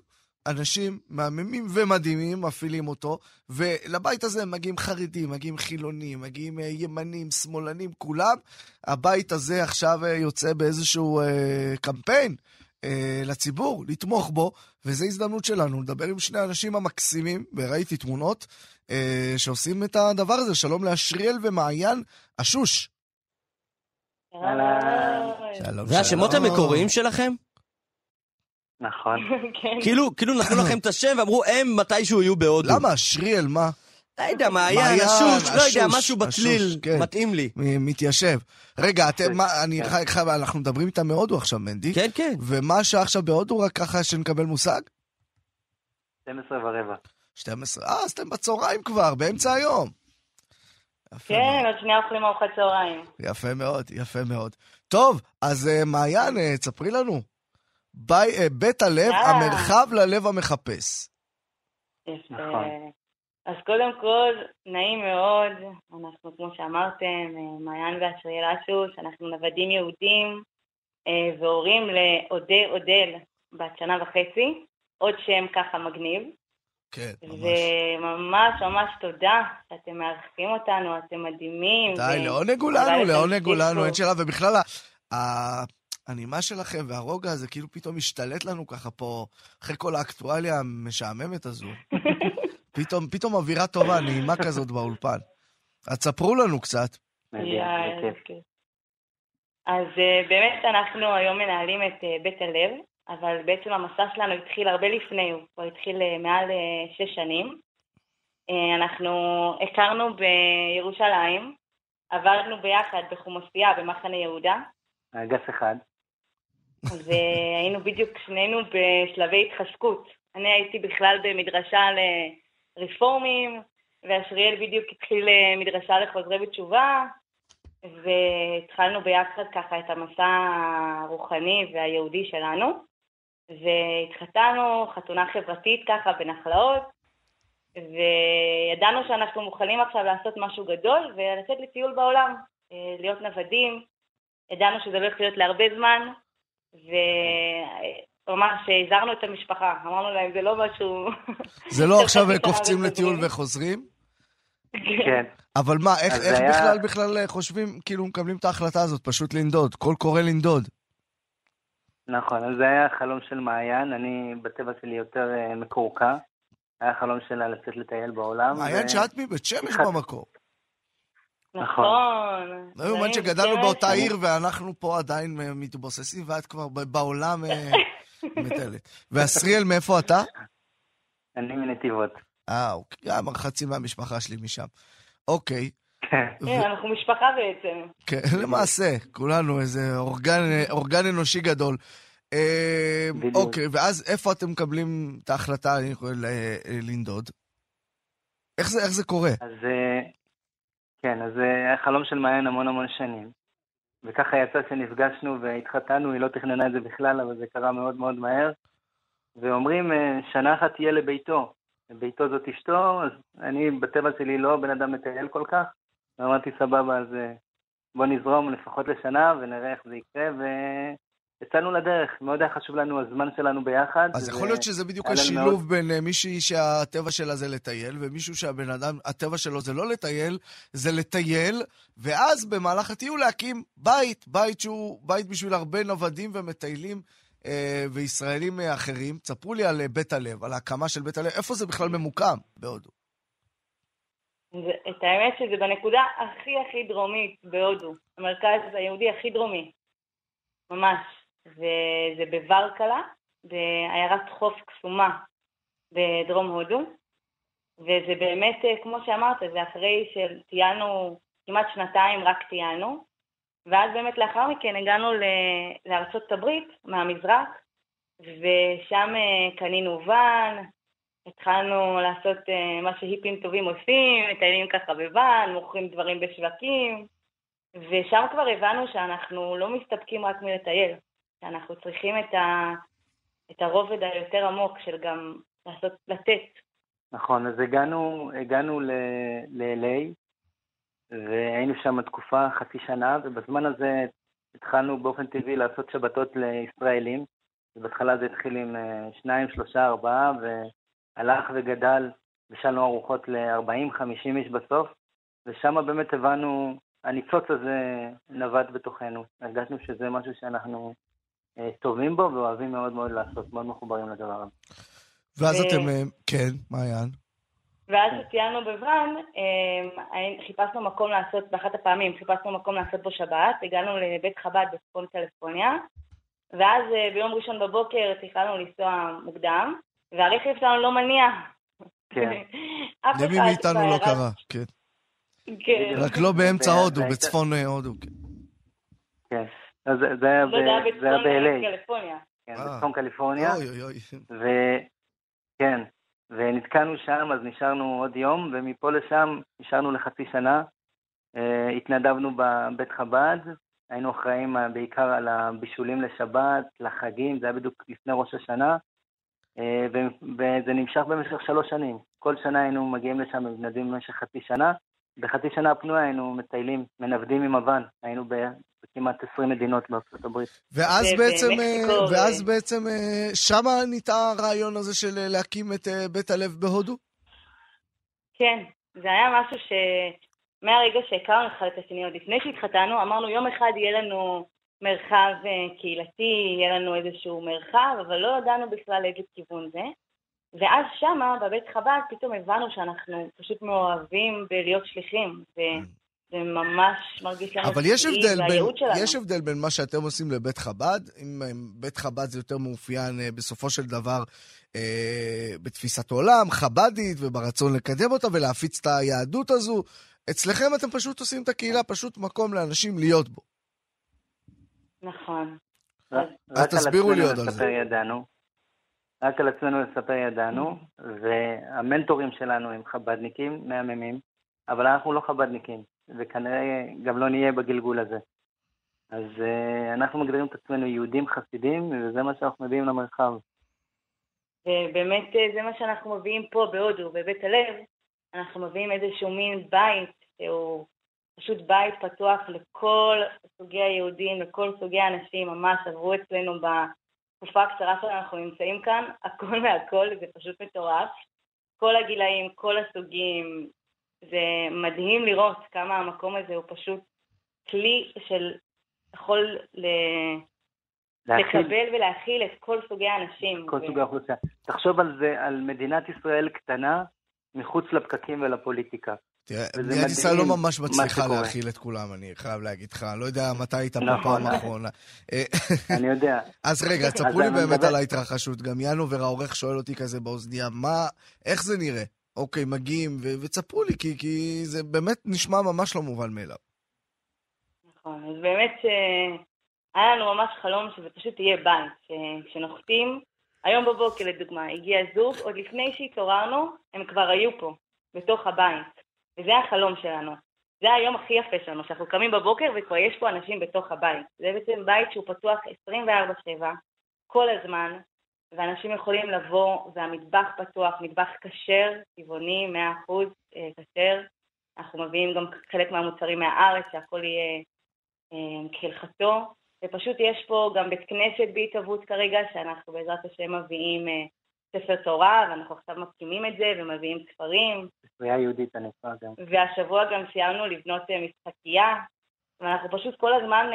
אנשים מהממים ומדהימים מפעילים אותו, ולבית הזה מגיעים חרדים, מגיעים חילונים, מגיעים ימנים, שמאלנים, כולם. הבית הזה עכשיו יוצא באיזשהו קמפיין. אה, לציבור, לתמוך בו, וזו הזדמנות שלנו לדבר עם שני האנשים המקסימים, וראיתי תמונות, אה, שעושים את הדבר הזה. שלום לאשריאל ומעיין אשוש. שלום, זה השמות. המקוריים שלכם? נכון. כאילו, כאילו נתנו לכם את השם ואמרו, הם מתישהו יהיו בהודו. למה? שריאל, מה? לא יודע, מעיין, מעיין, השוש, לא יודע, משהו בצליל, כן. מתאים לי. מתיישב. רגע, אתם, מה, אני חי, חי, אנחנו מדברים איתם מהודו עכשיו, מנדי. כן, כן. ומה השעה עכשיו בהודו, רק ככה שנקבל מושג? 12 ורבע. 12. אה, אז אתם בצהריים כבר, באמצע היום. כן, עוד שנייה אוכלים ארוחת צהריים. יפה מאוד, יפה מאוד. טוב, אז אה, מעיין, אה, תספרי לנו. אה, בית הלב. המרחב ללב המחפש. יפה. נכון. אז קודם כל, נעים מאוד. אנחנו, כמו שאמרתם, אה, מעיין ואשריאל אשוש, אנחנו נוודים יהודים אה, והורים לאודה אודל, בת שנה וחצי. עוד שם ככה מגניב. כן, ממש. וממש ממש תודה שאתם מארחים אותנו, אתם מדהימים. די, ו- לעונג הוא לנו, לעונג הוא לנו. אין שאלה, ובכלל, ה- הנימה שלכם והרוגע הזה כאילו פתאום משתלט לנו ככה פה, אחרי כל האקטואליה המשעממת הזו. פתאום, פתאום אווירה טובה, נעימה כזאת באולפן. אז ספרו לנו קצת. אז אה, באמת אנחנו היום מנהלים את אה, בית הלב, אבל בעצם המסע שלנו התחיל הרבה לפני, הוא כבר התחיל אה, מעל שש שנים. אנחנו הכרנו בירושלים, עברנו ביחד בחומוסייה במחנה יהודה, אגס אחד. והיינו בדיוק שנינו בשלבי התחזקות. אני הייתי בכלל במדרשה לרפורמים, ואשריאל בדיוק התחיל אה, מדרשה לחוזרי בתשובה, והתחלנו ביחד ככה את המסע הרוחני והיהודי שלנו, והתחתנו, חתונה חברתית ככה בנחלאות, וידענו שאנחנו מוכנים עכשיו לעשות משהו גדול ולצאת לטיול בעולם, אה, להיות נוודים. ידענו שזה הולך להיות להרבה זמן, וממש הזהרנו את המשפחה, אמרנו להם, זה לא משהו... זה לא עכשיו קופצים לטיול וחוזרים. כן. אבל מה, איך, איך היה- בכלל בכלל אה, חושבים, כאילו מקבלים את ההחלטה הזאת, פשוט לנדוד, קול קורא לנדוד. נכון, אז זה היה החלום של מעיין, אני בטבע שלי יותר אה, מקורקע. היה חלום שלה לצאת לטייל בעולם. מעיין ו- שאת מבית שמש אחד- במקור. נכון. נכון. לא יאומן נעים, שגדלנו. באותה עיר ואנחנו פה עדיין אה, מתבוססים, ואת כבר בעולם אה, מטיילת. ועשריאל, מאיפה אתה? אני מנתיבות. אה, אוקיי, גם חצי מהמשפחה שלי משם. אוקיי, כן. אנחנו משפחה בעצם. כן, למעשה, כולנו איזה אורגן, אנושי גדול. אה. אוקיי, ואז איפה אתם מקבלים את ההחלטה ל- אה, לנדוד? איך זה, קורה? אז אה, כן, אז אה, היה חלום של מעיין המון המון שנים. וככה יצא שנפגשנו והתחתנו, היא לא תכננה את זה בכלל, אבל זה קרה מאוד מאוד מהר. ואומרים, אה, שנה אחת תהיה לביתו. ביתו זאת אשתו, אז אני בטבע שלי לא בן אדם מטייל כל כך. ואמרתי, סבבה, אז אה, בוא נזרום לפחות לשנה ונראה איך זה יקרה, ויצאנו לדרך. מאוד היה חשוב לנו הזמן שלנו ביחד. אז יכול להיות שזה בדיוק השילוב בין אה, מישהי שהטבע שלה זה לטייל, ומישהו שהבן אדם, הטבע שלו זה לא לטייל, זה לטייל, ואז במהלך הטיול להקים בית, בית שהוא בית בשביל הרבה נוודים ומטיילים אה, וישראלים אה, אחרים. תספרו לי על בית הלב, על ההקמה של בית הלב, איפה זה בכלל ממוקם בהודו? את האמת שזה בנקודה הכי הכי דרומית בהודו. המרכז היהודי הכי דרומי. ממש. וזה בוורקלה, בעיירת חוף קסומה בדרום הודו. וזה באמת, אה, כמו שאמרת, זה אחרי שטיילנו כמעט שנתיים, רק טיילנו. ואז באמת לאחר מכן הגענו לארצות הברית, מהמזרח, ושם אה, קנינו ואן, התחלנו לעשות uh, מה שהיפים טובים עושים, מטיילים ככה בוואן, מוכרים דברים בשווקים, ושם כבר הבנו שאנחנו לא מסתפקים רק מלטייל, שאנחנו צריכים את, ה, את הרובד היותר עמוק של גם לעשות, לתת. נכון, אז הגענו, הגענו ל-LA, והיינו שם תקופה, חצי שנה, ובזמן הזה התחלנו באופן טבעי לעשות שבתות לישראלים. ובהתחלה זה התחיל עם אה, שניים, שלושה, ארבעה, והלך וגדל, בישלנו ארוחות ל-40-50 איש בסוף, ושם באמת הבנו, הניצוץ הזה נבט בתוכנו. הרגשנו שזה משהו שאנחנו טובים בו ואוהבים מאוד מאוד לעשות, מאוד מחוברים לדבר הזה. ואז ו- אתם, אה, כן, מעיין. ואז כשציינו בוואן, אה, חיפשנו מקום לעשות, באחת הפעמים חיפשנו מקום לעשות בו שבת, הגענו לבית חב"ד בצפון קליפורניה, ואז אה, ביום ראשון בבוקר תכננו לנסוע מוקדם, והרכב שלנו לא מניע. כן. למי מאיתנו לא בעיירה- קרה, כן. כן. רק לא באמצע הודו, בצפון אה, הודו. כן. כן. אז זה- זה היה לא, זה היה ב- זה היה בצפון ב-LA, קליפורניה. כן, אה. בצפון קליפורניה. אוי אוי אוי. וכן, ונתקענו שם, אז נשארנו עוד יום, ומפה לשם נשארנו לחצי שנה. אה, התנדבנו בבית חב"ד, היינו אחראים אה, בעיקר על הבישולים לשבת, לחגים, זה היה בדיוק לפני ראש השנה, וזה נמשך במשך שלוש שנים. כל שנה היינו מגיעים לשם ומתנדבים במשך חצי שנה. בחצי שנה הפנויה היינו מטיילים, מנוודים עם אבן, היינו ב- בכמעט 20 מדינות בארצות הברית. ואז בעצם, במקסיקו, אה, ו- ואז בעצם, אה, שמה ניטע הרעיון הזה של אה, להקים את אה, בית הלב בהודו? כן, זה היה משהו שמהרגע שהכרנו אחד את השני, עוד לפני שהתחתנו, אמרנו יום אחד יהיה לנו מרחב אה, קהילתי, יהיה לנו איזשהו מרחב, אבל לא ידענו בכלל לאיזה כיוון זה. ואז שמה, בבית חב"ד, פתאום הבנו שאנחנו פשוט מאוהבים בלהיות שליחים, וזה ממש מרגיש לנו אבל יש הבדל, זה בין, שלנו. יש הבדל בין מה שאתם עושים לבית חב"ד, אם אה, בית חב"ד זה יותר מאופיין אה, בסופו של דבר אה, בתפיסת עולם, חב"דית, וברצון לקדם אותה ולהפיץ את היהדות הזו. אצלכם אתם פשוט עושים את הקהילה, פשוט מקום לאנשים להיות בו. נכון. אז על תסבירו לי עוד על זה. ידענו. רק על עצמנו לספר ידענו, והמנטורים שלנו הם חב"דניקים, מהממים, אבל אנחנו לא חב"דניקים, וכנראה גם לא נהיה בגלגול הזה. אז uh, אנחנו מגדירים את עצמנו יהודים חסידים, וזה מה שאנחנו מביאים למרחב. ובאמת אה, זה מה שאנחנו מביאים פה בהודו, בבית הלב. אנחנו מביאים איזשהו מין בית שהוא פשוט בית פתוח לכל סוגי היהודים, לכל סוגי האנשים, ממש עברו אצלנו בתקופה הקצרה שאנחנו נמצאים כאן, הכל מהכל, זה פשוט מטורף. כל הגילאים, כל הסוגים, זה מדהים לראות כמה המקום הזה הוא פשוט כלי של יכול ל... להכיל לקבל ולהכיל את כל סוגי האנשים. כל ו- סוגי האוכלוסייה. תחשוב על זה, על מדינת ישראל קטנה, מחוץ לפקקים ולפוליטיקה. תראה, מדינת ישראל לא ממש מצליחה. להכיל את כולם, אני חייב להגיד לך. אני לא יודע מתי היית פה נכון. פעם אחרונה. אה, אני יודע. אז רגע, תספרו לי באמת על ההתרחשות. גם ינובר העורך שואל אותי כזה באוזנייה, מה, איך זה נראה? אוקיי, מגיעים, ו- ותספרו לי, כי, כי זה באמת נשמע ממש לא מובן מאליו. נכון, אז באמת שהיה לנו ממש חלום שזה פשוט יהיה בית, שכשנוחתים, היום בבוקר לדוגמה, הגיע זוג, עוד לפני שהתעוררנו, הם כבר היו פה, בתוך הבית, וזה החלום שלנו. זה היום הכי יפה שלנו, שאנחנו קמים בבוקר וכבר יש פה אנשים בתוך הבית. זה בעצם בית שהוא פתוח 24/7, כל הזמן, ואנשים יכולים לבוא, והמטבח פתוח, מטבח כשר, טבעוני, 100% אה, כשר. אנחנו מביאים גם חלק מהמוצרים מהארץ, שהכל יהיה אה, כהלכתו. ופשוט יש פה גם בית כנסת בהתהוות כרגע, שאנחנו בעזרת השם מביאים אה, ספר תורה, ואנחנו עכשיו מקימים את זה ומביאים ספרים. ספרייה יהודית ענפה גם. והשבוע גם סיימנו לבנות משחקייה, ואנחנו פשוט כל הזמן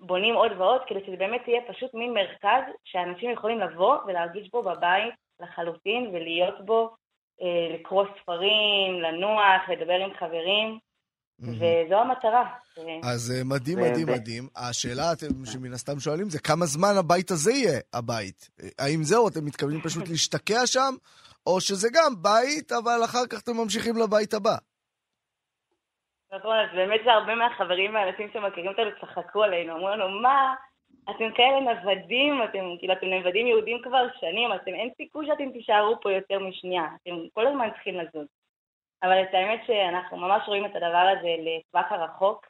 בונים עוד ועוד, כדי שזה באמת יהיה פשוט מין מרכז שאנשים יכולים לבוא ולהרגיש בו בבית לחלוטין, ולהיות בו, אה, לקרוא ספרים, לנוח, לדבר עם חברים, וזו המטרה. אז אה, מדהים, מדהים, מדהים. השאלה שמן הסתם שואלים זה כמה זמן הבית הזה יהיה הבית. אה, האם זהו, אתם מתכוונים פשוט להשתקע שם, או שזה גם בית, אבל אחר כך אתם ממשיכים לבית הבא? נכון, אז באמת זה הרבה מהחברים והאנשים שמכירים אותנו צחקו עלינו, אמרו לנו, מה, אתם כאלה נוודים, אתם כאילו, אתם נוודים יהודים כבר שנים, אתם אין סיכוי שאתם תישארו פה יותר משנייה, אתם כל הזמן צריכים לזוז. אבל את האמת שאנחנו ממש רואים את הדבר הזה לטווח הרחוק,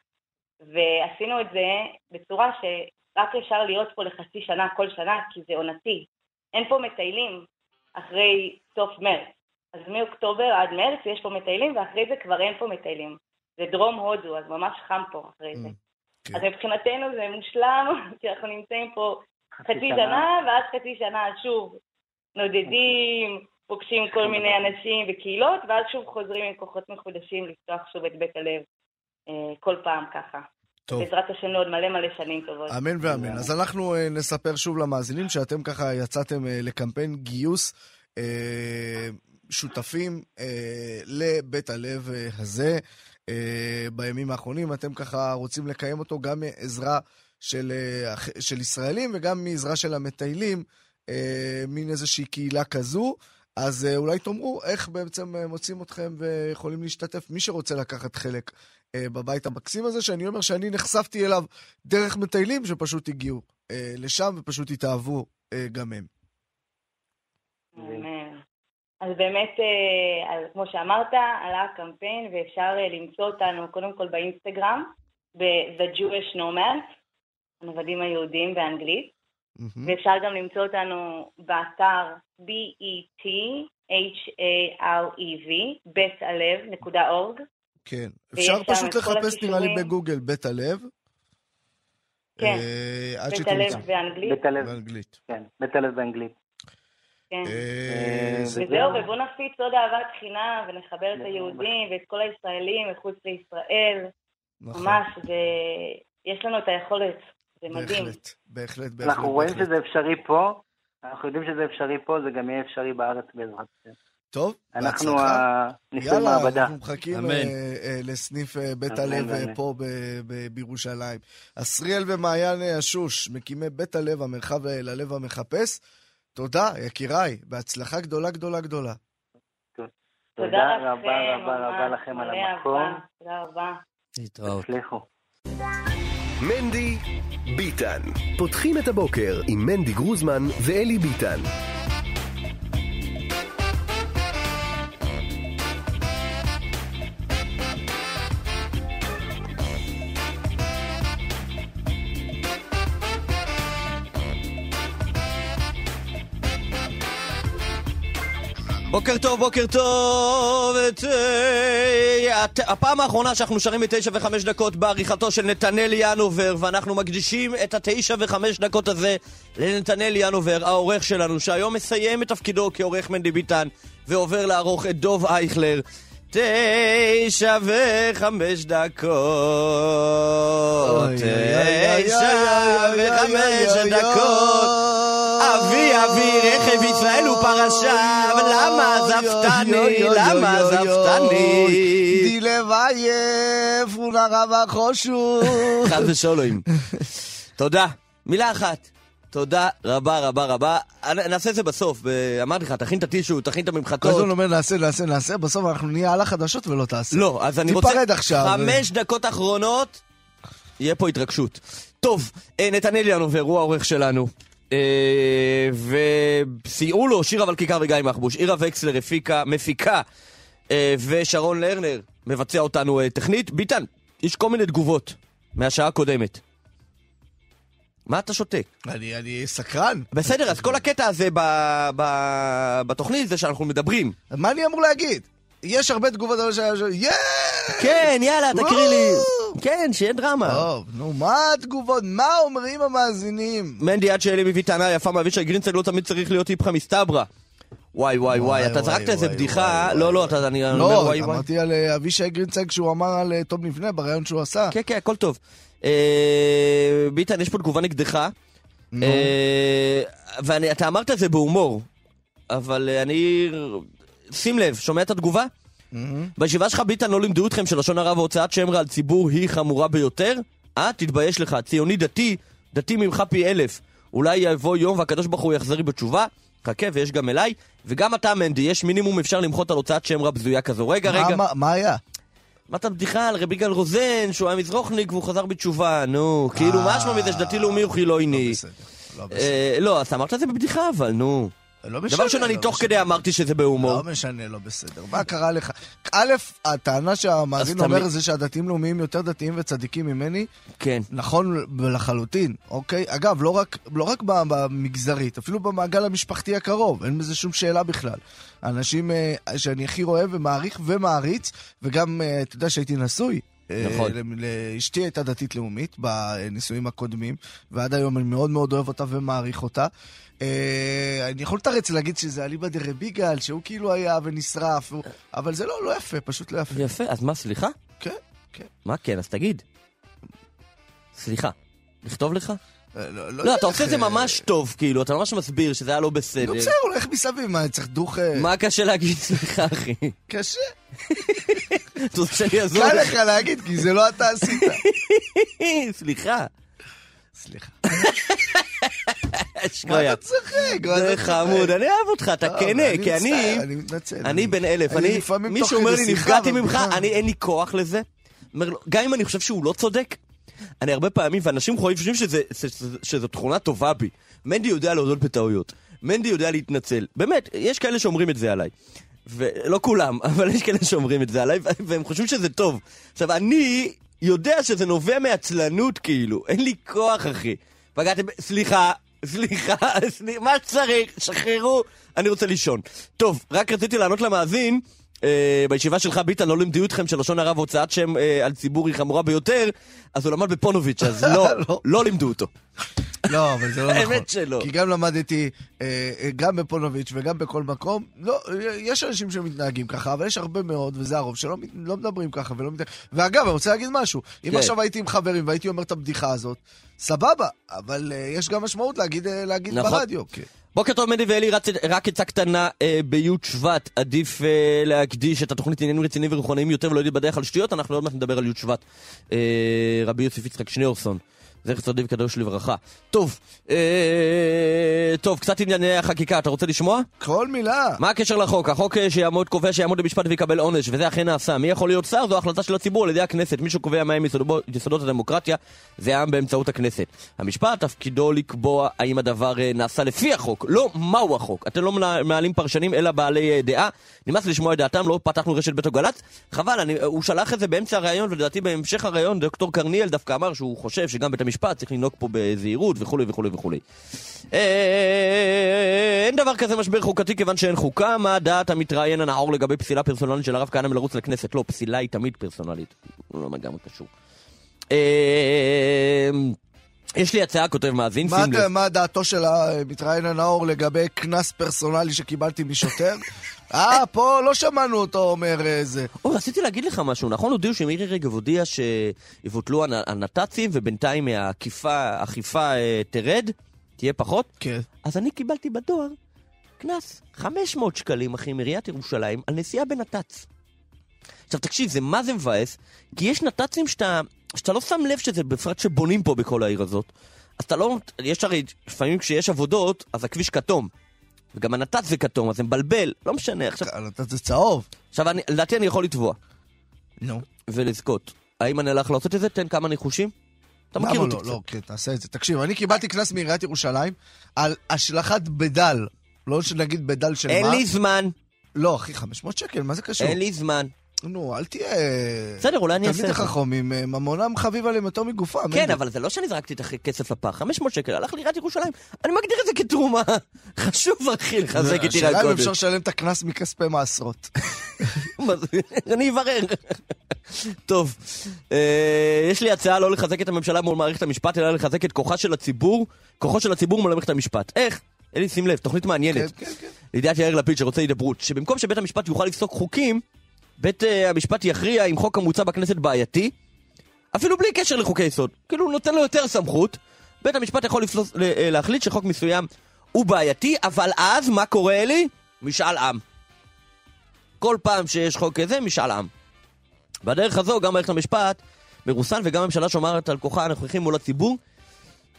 ועשינו את זה בצורה שרק אפשר להיות פה לחצי שנה כל שנה, כי זה עונתי. אין פה מטיילים אחרי סוף מרץ. אז מאוקטובר עד מרץ יש פה מטיילים, ואחרי זה כבר אין פה מטיילים. זה דרום הודו, אז ממש חם פה אחרי זה. כן. אז מבחינתנו זה מושלם, כי אנחנו נמצאים פה חצי שנה, ואז חצי שנה שוב נודדים, פוגשים כל מיני אנשים וקהילות, ואז שוב חוזרים עם כוחות מחודשים לפתוח שוב את בית הלב. אה, כל פעם ככה. טוב. בעזרת השם לעוד מלא מלא שנים טובות. אמן ואמן. אז אנחנו אה, נספר שוב למאזינים שאתם ככה יצאתם אה, לקמפיין גיוס. שותפים אה, לבית הלב הזה בימים האחרונים. אתם ככה רוצים לקיים אותו גם מעזרה של, אה, של ישראלים וגם מעזרה של המטיילים, אה, מין איזושהי קהילה כזו. אז אה, אולי תאמרו איך בעצם אה, מוצאים אתכם ויכולים להשתתף, מי שרוצה לקחת חלק אה, בבית המקסים הזה, שאני אומר שאני נחשפתי אליו דרך מטיילים שפשוט הגיעו אה, לשם ופשוט התאהבו אה, גם הם. אז באמת, אה, אז כמו שאמרת, עלה הקמפיין ואפשר אה, למצוא אותנו קודם כל באינסטגרם, ב-The Jewish Nomads, הנוודים היהודים באנגלית, מהמם. ואפשר גם למצוא אותנו באתר E B-E-T-H-A-R-E-V, בית הלב, נקודה אורג. כן. אפשר פשוט לחפש נראה לי. בגוגל בית הלב. כן. אה, בית. הלב באנגלית, בית הלב, באנגלית. כן, בית הלב באנגלית. כן. אה, אה, זה- וזהו, ובואו נפיץ עוד אהבת חינם ונחבר את היהודים ואת כל הישראלים מחוץ לישראל. נכון. ממש, ויש לנו את היכולת, זה מדהים. בהחלט, בהחלט, בהחלט. אנחנו רואים. שזה אפשרי פה, אנחנו יודעים שזה אפשרי פה, זה גם יהיה אפשרי בארץ בעזרת השם. טוב, אנחנו בהצלחה. הניסוי יאללה, מעבדה. אנחנו מחכים. אה, לסניף בית הלב. פה בירושלים. אסריאל ומעיין אשוש, מקימי בית הלב, המרחב ללב המחפש. תודה, יקיריי, בהצלחה גדולה גדולה גדולה. תודה רבה רבה רבה לכם על המקום. תודה רבה. להתראות. תצליחו. מנדי ביטן. פותחים את הבוקר עם מנדי גרוזמן ואלי ביטן. בוקר טוב, בוקר טוב. את, אה, הת- הפעם האחרונה שאנחנו שרים את תשע וחמש דקות בעריכתו של נתנאל ינובר, ואנחנו מקדישים את התשע וחמש דקות הזה לנתנאל ינובר, העורך שלנו, שהיום מסיים את תפקידו כעורך מנדי ביטן, ועובר לערוך את דוב אייכלר. תשע וחמש דקות, תשע וחמש דקות. אבי אבי רכב ישראל הוא פרשה, ולמה זפתני, למה זפתני? די לבייף ונרא בחושו. חס ושלום. תודה. מילה אחת. תודה רבה רבה רבה. אני- נעשה את זה בסוף. אמרתי לך, תכין את הטישו, תכין את כל הממחטות. הזמן אומר נעשה, נעשה, נעשה, בסוף אנחנו נהיה על החדשות ולא תעשה. לא, אז אני רוצה... תיפרד עכשיו. חמש דקות אחרונות, יהיה פה התרגשות. טוב, אה, נתנאל ינובר הוא העורך שלנו. אה, וסייעו לו שירה ולכיכר וגיא מחבוש. עירה וקסלר הפיקה, מפיקה, אה, ושרון לרנר מבצע אותנו אה, טכנית. ביטן, יש כל מיני תגובות מהשעה הקודמת. מה אתה שותק? אני אני סקרן. בסדר, אז כל הקטע הזה ב, ב, בתוכנית זה שאנחנו מדברים. מה אני אמור להגיד? יש הרבה תגובות, אבל ש... יא! כן, יאללה, תקריא לי. כן, שיהיה דרמה. טוב, נו, מה התגובות? מה אומרים המאזינים? מנדי עד שאלי מביא טענה יפה מאבישי גרינצייג לא תמיד צריך להיות איפכא מסתברא. וואי וואי וואי, אתה זרקת איזה בדיחה, לא. לא, אתה, אני אומר לא, וואי וואי. אמרתי על אה, אבישי גרינצייג שהוא אמר על אה, תום לבנה בריאיון שהוא עשה. כן כן, הכל טוב. אה, ביטן, יש פה תגובה נגדך, נו. אה, ואתה אמרת את זה בהומור, אבל אה, אני... שים לב, שומע את התגובה? בישיבה שלך ביטן לא לימדו אתכם שלשון הרע והוצאת שם רע על ציבור היא חמורה ביותר? אה? תתבייש לך. ציוני דתי, דתי ממך פי אלף. אולי יבוא יום והקדוש ברוך הוא יחזר לי בתשובה? חכה, ויש גם אליי. וגם אתה, מנדי, יש מינימום אפשר למחות על הוצאת שם רע בזויה כזו. רגע, רגע. מה היה? מה אתה בדיחה על רבי יגאל רוזן, שהוא היה מזרוחניק והוא חזר בתשובה, נו. כאילו, מה אשמה מזה שדתי לאומי הוא חילוני? לא לא. אה, לא, אז אמרת את זה בבדיחה, אבל נו. לא משנה. דבר ראשון, אני לא תוך. כדי אמרתי שזה בהומור. לא משנה, לא בסדר. מה קרה לך? א', הטענה שהמאזין אז אומר זה שהדתיים לאומיים יותר דתיים וצדיקים ממני, כן. נכון לחלוטין, אוקיי? אגב, לא רק, לא רק במגזרית, אפילו במעגל המשפחתי הקרוב, אין בזה שום שאלה בכלל. אנשים אה, שאני הכי אוהב ומעריך ומעריץ, וגם, אה, אתה יודע שהייתי נשוי. אה, נכון. לאשתי הייתה דתית לאומית בנישואים הקודמים, ועד היום אני מאוד מאוד אוהב אותה ומעריך אותה. אה, אני יכול לתרץ להגיד שזה אליבא דרבי יגאל, שהוא כאילו היה ונשרף, אבל זה לא, לא יפה, פשוט לא יפה. יפה, אז מה, סליחה? כן, כן. מה כן? אז תגיד. סליחה. לכתוב לך? אה, לא, לא, אתה עושה את זה ממש טוב, כאילו, אתה ממש מסביר שזה היה לא בסדר. נו בסדר, הולך מסביב, מה, צריך דוך... אה, מה קשה להגיד סליחה, אחי? קשה. אתה רוצה שאני אעזור קל לך? לך להגיד, כי זה לא אתה עשית. סליחה. סליחה. מה. אתה צוחק? זה חמוד? אני אוהב אותך, אתה לא, כן, כי אני... אני מתנצל. אני בן אלף, אני מישהו אומר לי, נפגעתי ממך. אני אין לי כוח לזה. גם אם אני חושב שהוא לא צודק, אני הרבה פעמים, ואנשים חושבים שזו תכונה טובה בי. מנדי יודע להודות בטעויות. מנדי יודע להתנצל. באמת, יש כאלה שאומרים את זה עליי. ולא כולם, אבל יש כאלה שאומרים את זה עליי, והם חושבים שזה טוב. עכשיו, אני יודע שזה נובע מעצלנות, כאילו. אין לי כוח, אחי. פגעתם, סליחה, סליחה, סליחה, מה שצריך, שחררו, אני רוצה לישון. טוב, רק רציתי לענות למאזין. אה, בישיבה שלך, ביטן, לא לימדו אתכם שלשון הרע והוצאת שם אה, על ציבור היא חמורה ביותר, אז הוא למד בפונוביץ', אז לא, לא. לא לימדו אותו. לא, אבל זה לא נכון. האמת שלא. כי גם למדתי, אה, גם בפונוביץ' וגם בכל מקום, לא, יש אנשים שמתנהגים ככה, אבל יש הרבה מאוד, וזה הרוב, שלא לא מדברים ככה ולא מתנהגים. ואגב, אני רוצה להגיד משהו. אם כן. עכשיו הייתי עם חברים והייתי אומר את הבדיחה הזאת, סבבה, אבל אה, יש גם משמעות להגיד אה, להגיד נכון. ברדיו. כן. בוקר טוב, מנדי ואלי. רק עצה קטנה אה, בי' שבט, עדיף אה, להקדיש את התוכנית לעניינים רציניים ורוחניים יותר ולא להתבדח על שטויות, אנחנו עוד מעט נדבר על י' שבט. אה, רבי יוסף יצחק שניאורסון, זכר צדיק וקדוש לברכה. טוב, אה, טוב, קצת ענייני החקיקה, אתה רוצה לשמוע? כל מילה. מה הקשר לחוק? החוק אה, שיעמוד קובע שיעמוד למשפט ויקבל עונש, וזה אכן נעשה. מי יכול להיות שר? זו החלטה של הציבור על ידי הכנסת. מי שקובע מהם יסודות, יסודות הדמוקרטיה זה העם באמצעות הכנסת. המשפט תפקידו לקבוע האם הדבר אה, נעשה לפי החוק, לא מהו החוק. אתם לא מנהלים פרשנים אלא בעלי אה, דעה. נמאס לשמוע את דעתם, לא פתחנו רשת בית או גל"צ. חבל, אני, הוא שלח את זה באמצע הראיון, ולדעתי בהמשך הראיון דוקטור קרניאל דווקא אמר שהוא חושב שגם בית המשפט צריך לנהוג פה בזהירות וכולי וכולי וכולי. אה, אין דבר כזה משבר חוקתי כיוון שאין חוקה. מה דעת המתראיין הנאור לגבי פסילה פרסונלית של הרב כהנא מלרוץ לכנסת? לא, פסילה היא תמיד פרסונלית. לא לגמרי קשור. אה, יש לי הצעה, כותב מאזין, מה שים לב. מה דעתו של המתראיין הנאור לגבי קנס פרסונלי שקיבלתי משוטר? אה, פה לא שמענו אותו אומר אה, זה. או, רציתי להגיד לך משהו, נכון? הודיעו שמירי רגב הודיעה שיבוטלו הנ- הנת"צים ובינתיים האכיפה האכיפה, אה, תרד, תהיה פחות? כן. אז אני קיבלתי בדואר קנס, 500 שקלים, אחי, מעיריית ירושלים, על נסיעה בנת"צ. עכשיו תקשיב, זה מה זה מבאס, כי יש נת"צים שאתה, שאתה לא שם לב שזה, בפרט שבונים פה בכל העיר הזאת. אז אתה לא, יש הרי, לפעמים כשיש עבודות, אז הכביש כתום. וגם הנת"צ זה כתום, אז זה מבלבל, לא משנה. עכשיו, אתה זה צהוב. עכשיו אני, לדעתי אני יכול לתבוע נו. ולזכות. האם אני הולך לעשות את זה? תן כמה ניחושים. אתה מכיר למה אותי לא? קצת. לא, כן, תעשה את זה. תקשיב, אני קיבלתי קנס מעיריית ירושלים על השלכת בדל. לא שנגיד בדל של מה. אין לי זמן, לא, אחי, 500 שקל, מה זה קשור? אין לי זמן. נו, אל תהיה... בסדר, אולי אני אעשה תלמיד את זה. אה, ממונם חביב עליהם יותר מגופם. כן. אבל זה לא שאני זרקתי את הכסף לפח, 500 שקל, הלך לעיריית ירושלים. אני מגדיר את זה כתרומה. חשוב, אחי, לחזק את עיר השאלה אם. אפשר לשלם את הקנס מכספי מעשרות. אני אברר. טוב, אה, יש לי הצעה לא לחזק את הממשלה מול מערכת המשפט, אלא לחזק את כוחה של הציבור, כוחו של הציבור מול מערכת המשפט. איך? אלי, שים לב, תוכנית כן, מעניינת. כן, כן. לידיעת יאיר לפיד שרוצה הידברות, שבמקום שבית המשפט יוכל לפסוק חוקים, בית אה, המשפט יכריע אם חוק המוצע בכנסת בעייתי, אפילו בלי קשר לחוקי יסוד. כאילו הוא נותן לו יותר סמכות, בית המשפט יכול לפסוס, ל- אה, להחליט שחוק מסוים הוא בעייתי, אבל אז מה קורה אלי? משאל עם. כל פעם שיש חוק כזה, משאל עם. בדרך הזו גם מערכת המשפט מרוסן וגם הממשלה שומרת על כוחה הנוכחי מול הציבור.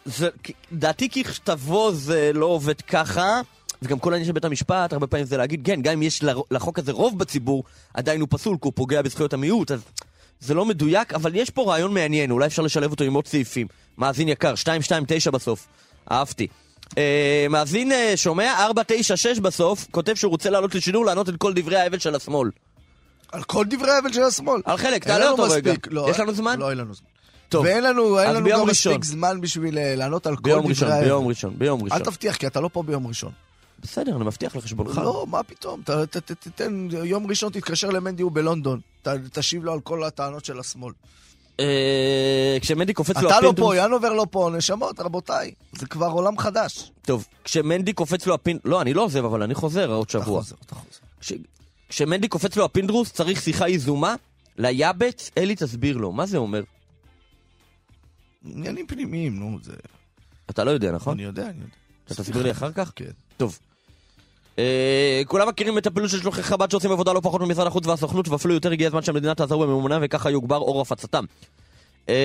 זה, דעתי ככתבו זה לא עובד ככה, וגם כל העניין של בית המשפט, הרבה פעמים זה להגיד, כן, גם אם יש לחוק הזה רוב בציבור, עדיין הוא פסול, כי הוא פוגע בזכויות המיעוט, אז זה לא מדויק, אבל יש פה רעיון מעניין, אולי אפשר לשלב אותו עם עוד סעיפים. מאזין יקר, 229 בסוף, אהבתי. אה, מאזין אה, שומע, 496 בסוף, כותב שהוא רוצה לעלות לשידור, לענות את כל דברי ההבל של השמאל. על כל דברי ההבל של השמאל. על חלק, תעלה אותו רגע. מספיק, לא, יש לנו זמן? לא, אין לנו זמן. טוב, ואין לנו, אין לנו ביום גם ראשון. מספיק זמן בשביל אה, לענות על כל ביום דברי ראשון, ההבל. ביום ראשון, ביום אל ראשון. תבטיח, כי אתה לא פה ביום ראשון. בסדר, אני מבטיח לחשבונך. לא, מה פתאום, ת- ת- ת- תיתן, יום ראשון תתקשר למנדי, הוא בלונדון. תשיב לו על כל הטענות של השמאל. אה, כשמנדי קופץ לו אתה לא הפינדרוס... פה, ינובר לא פה, נשמות, רבותיי. זה כבר עולם חדש. טוב, כשמנדי קופץ לו הפינדרוס... לא, אני לא עוזב, אבל אני חוזר עוד אתה שבוע. חוזר, אתה חוזר. כש... כשמנדי קופץ לו הפינדרוס, צריך שיחה יזומה ליאבץ, אלי תסביר לו. מה זה אומר? עניינים פנימיים, נו, זה... אתה לא יודע, נכון? אני יודע, אני יודע. אתה תסביר לי אחר כך? כן. טוב. אה, כולם מכירים את הפעילות של שלוחי חב"ד שעושים עבודה לא פחות ממשרד החוץ והסוכנות, ואפילו יותר הגיע הזמן שהמדינה תעזור בממונה וככה יוגבר אור הפצתם. אה,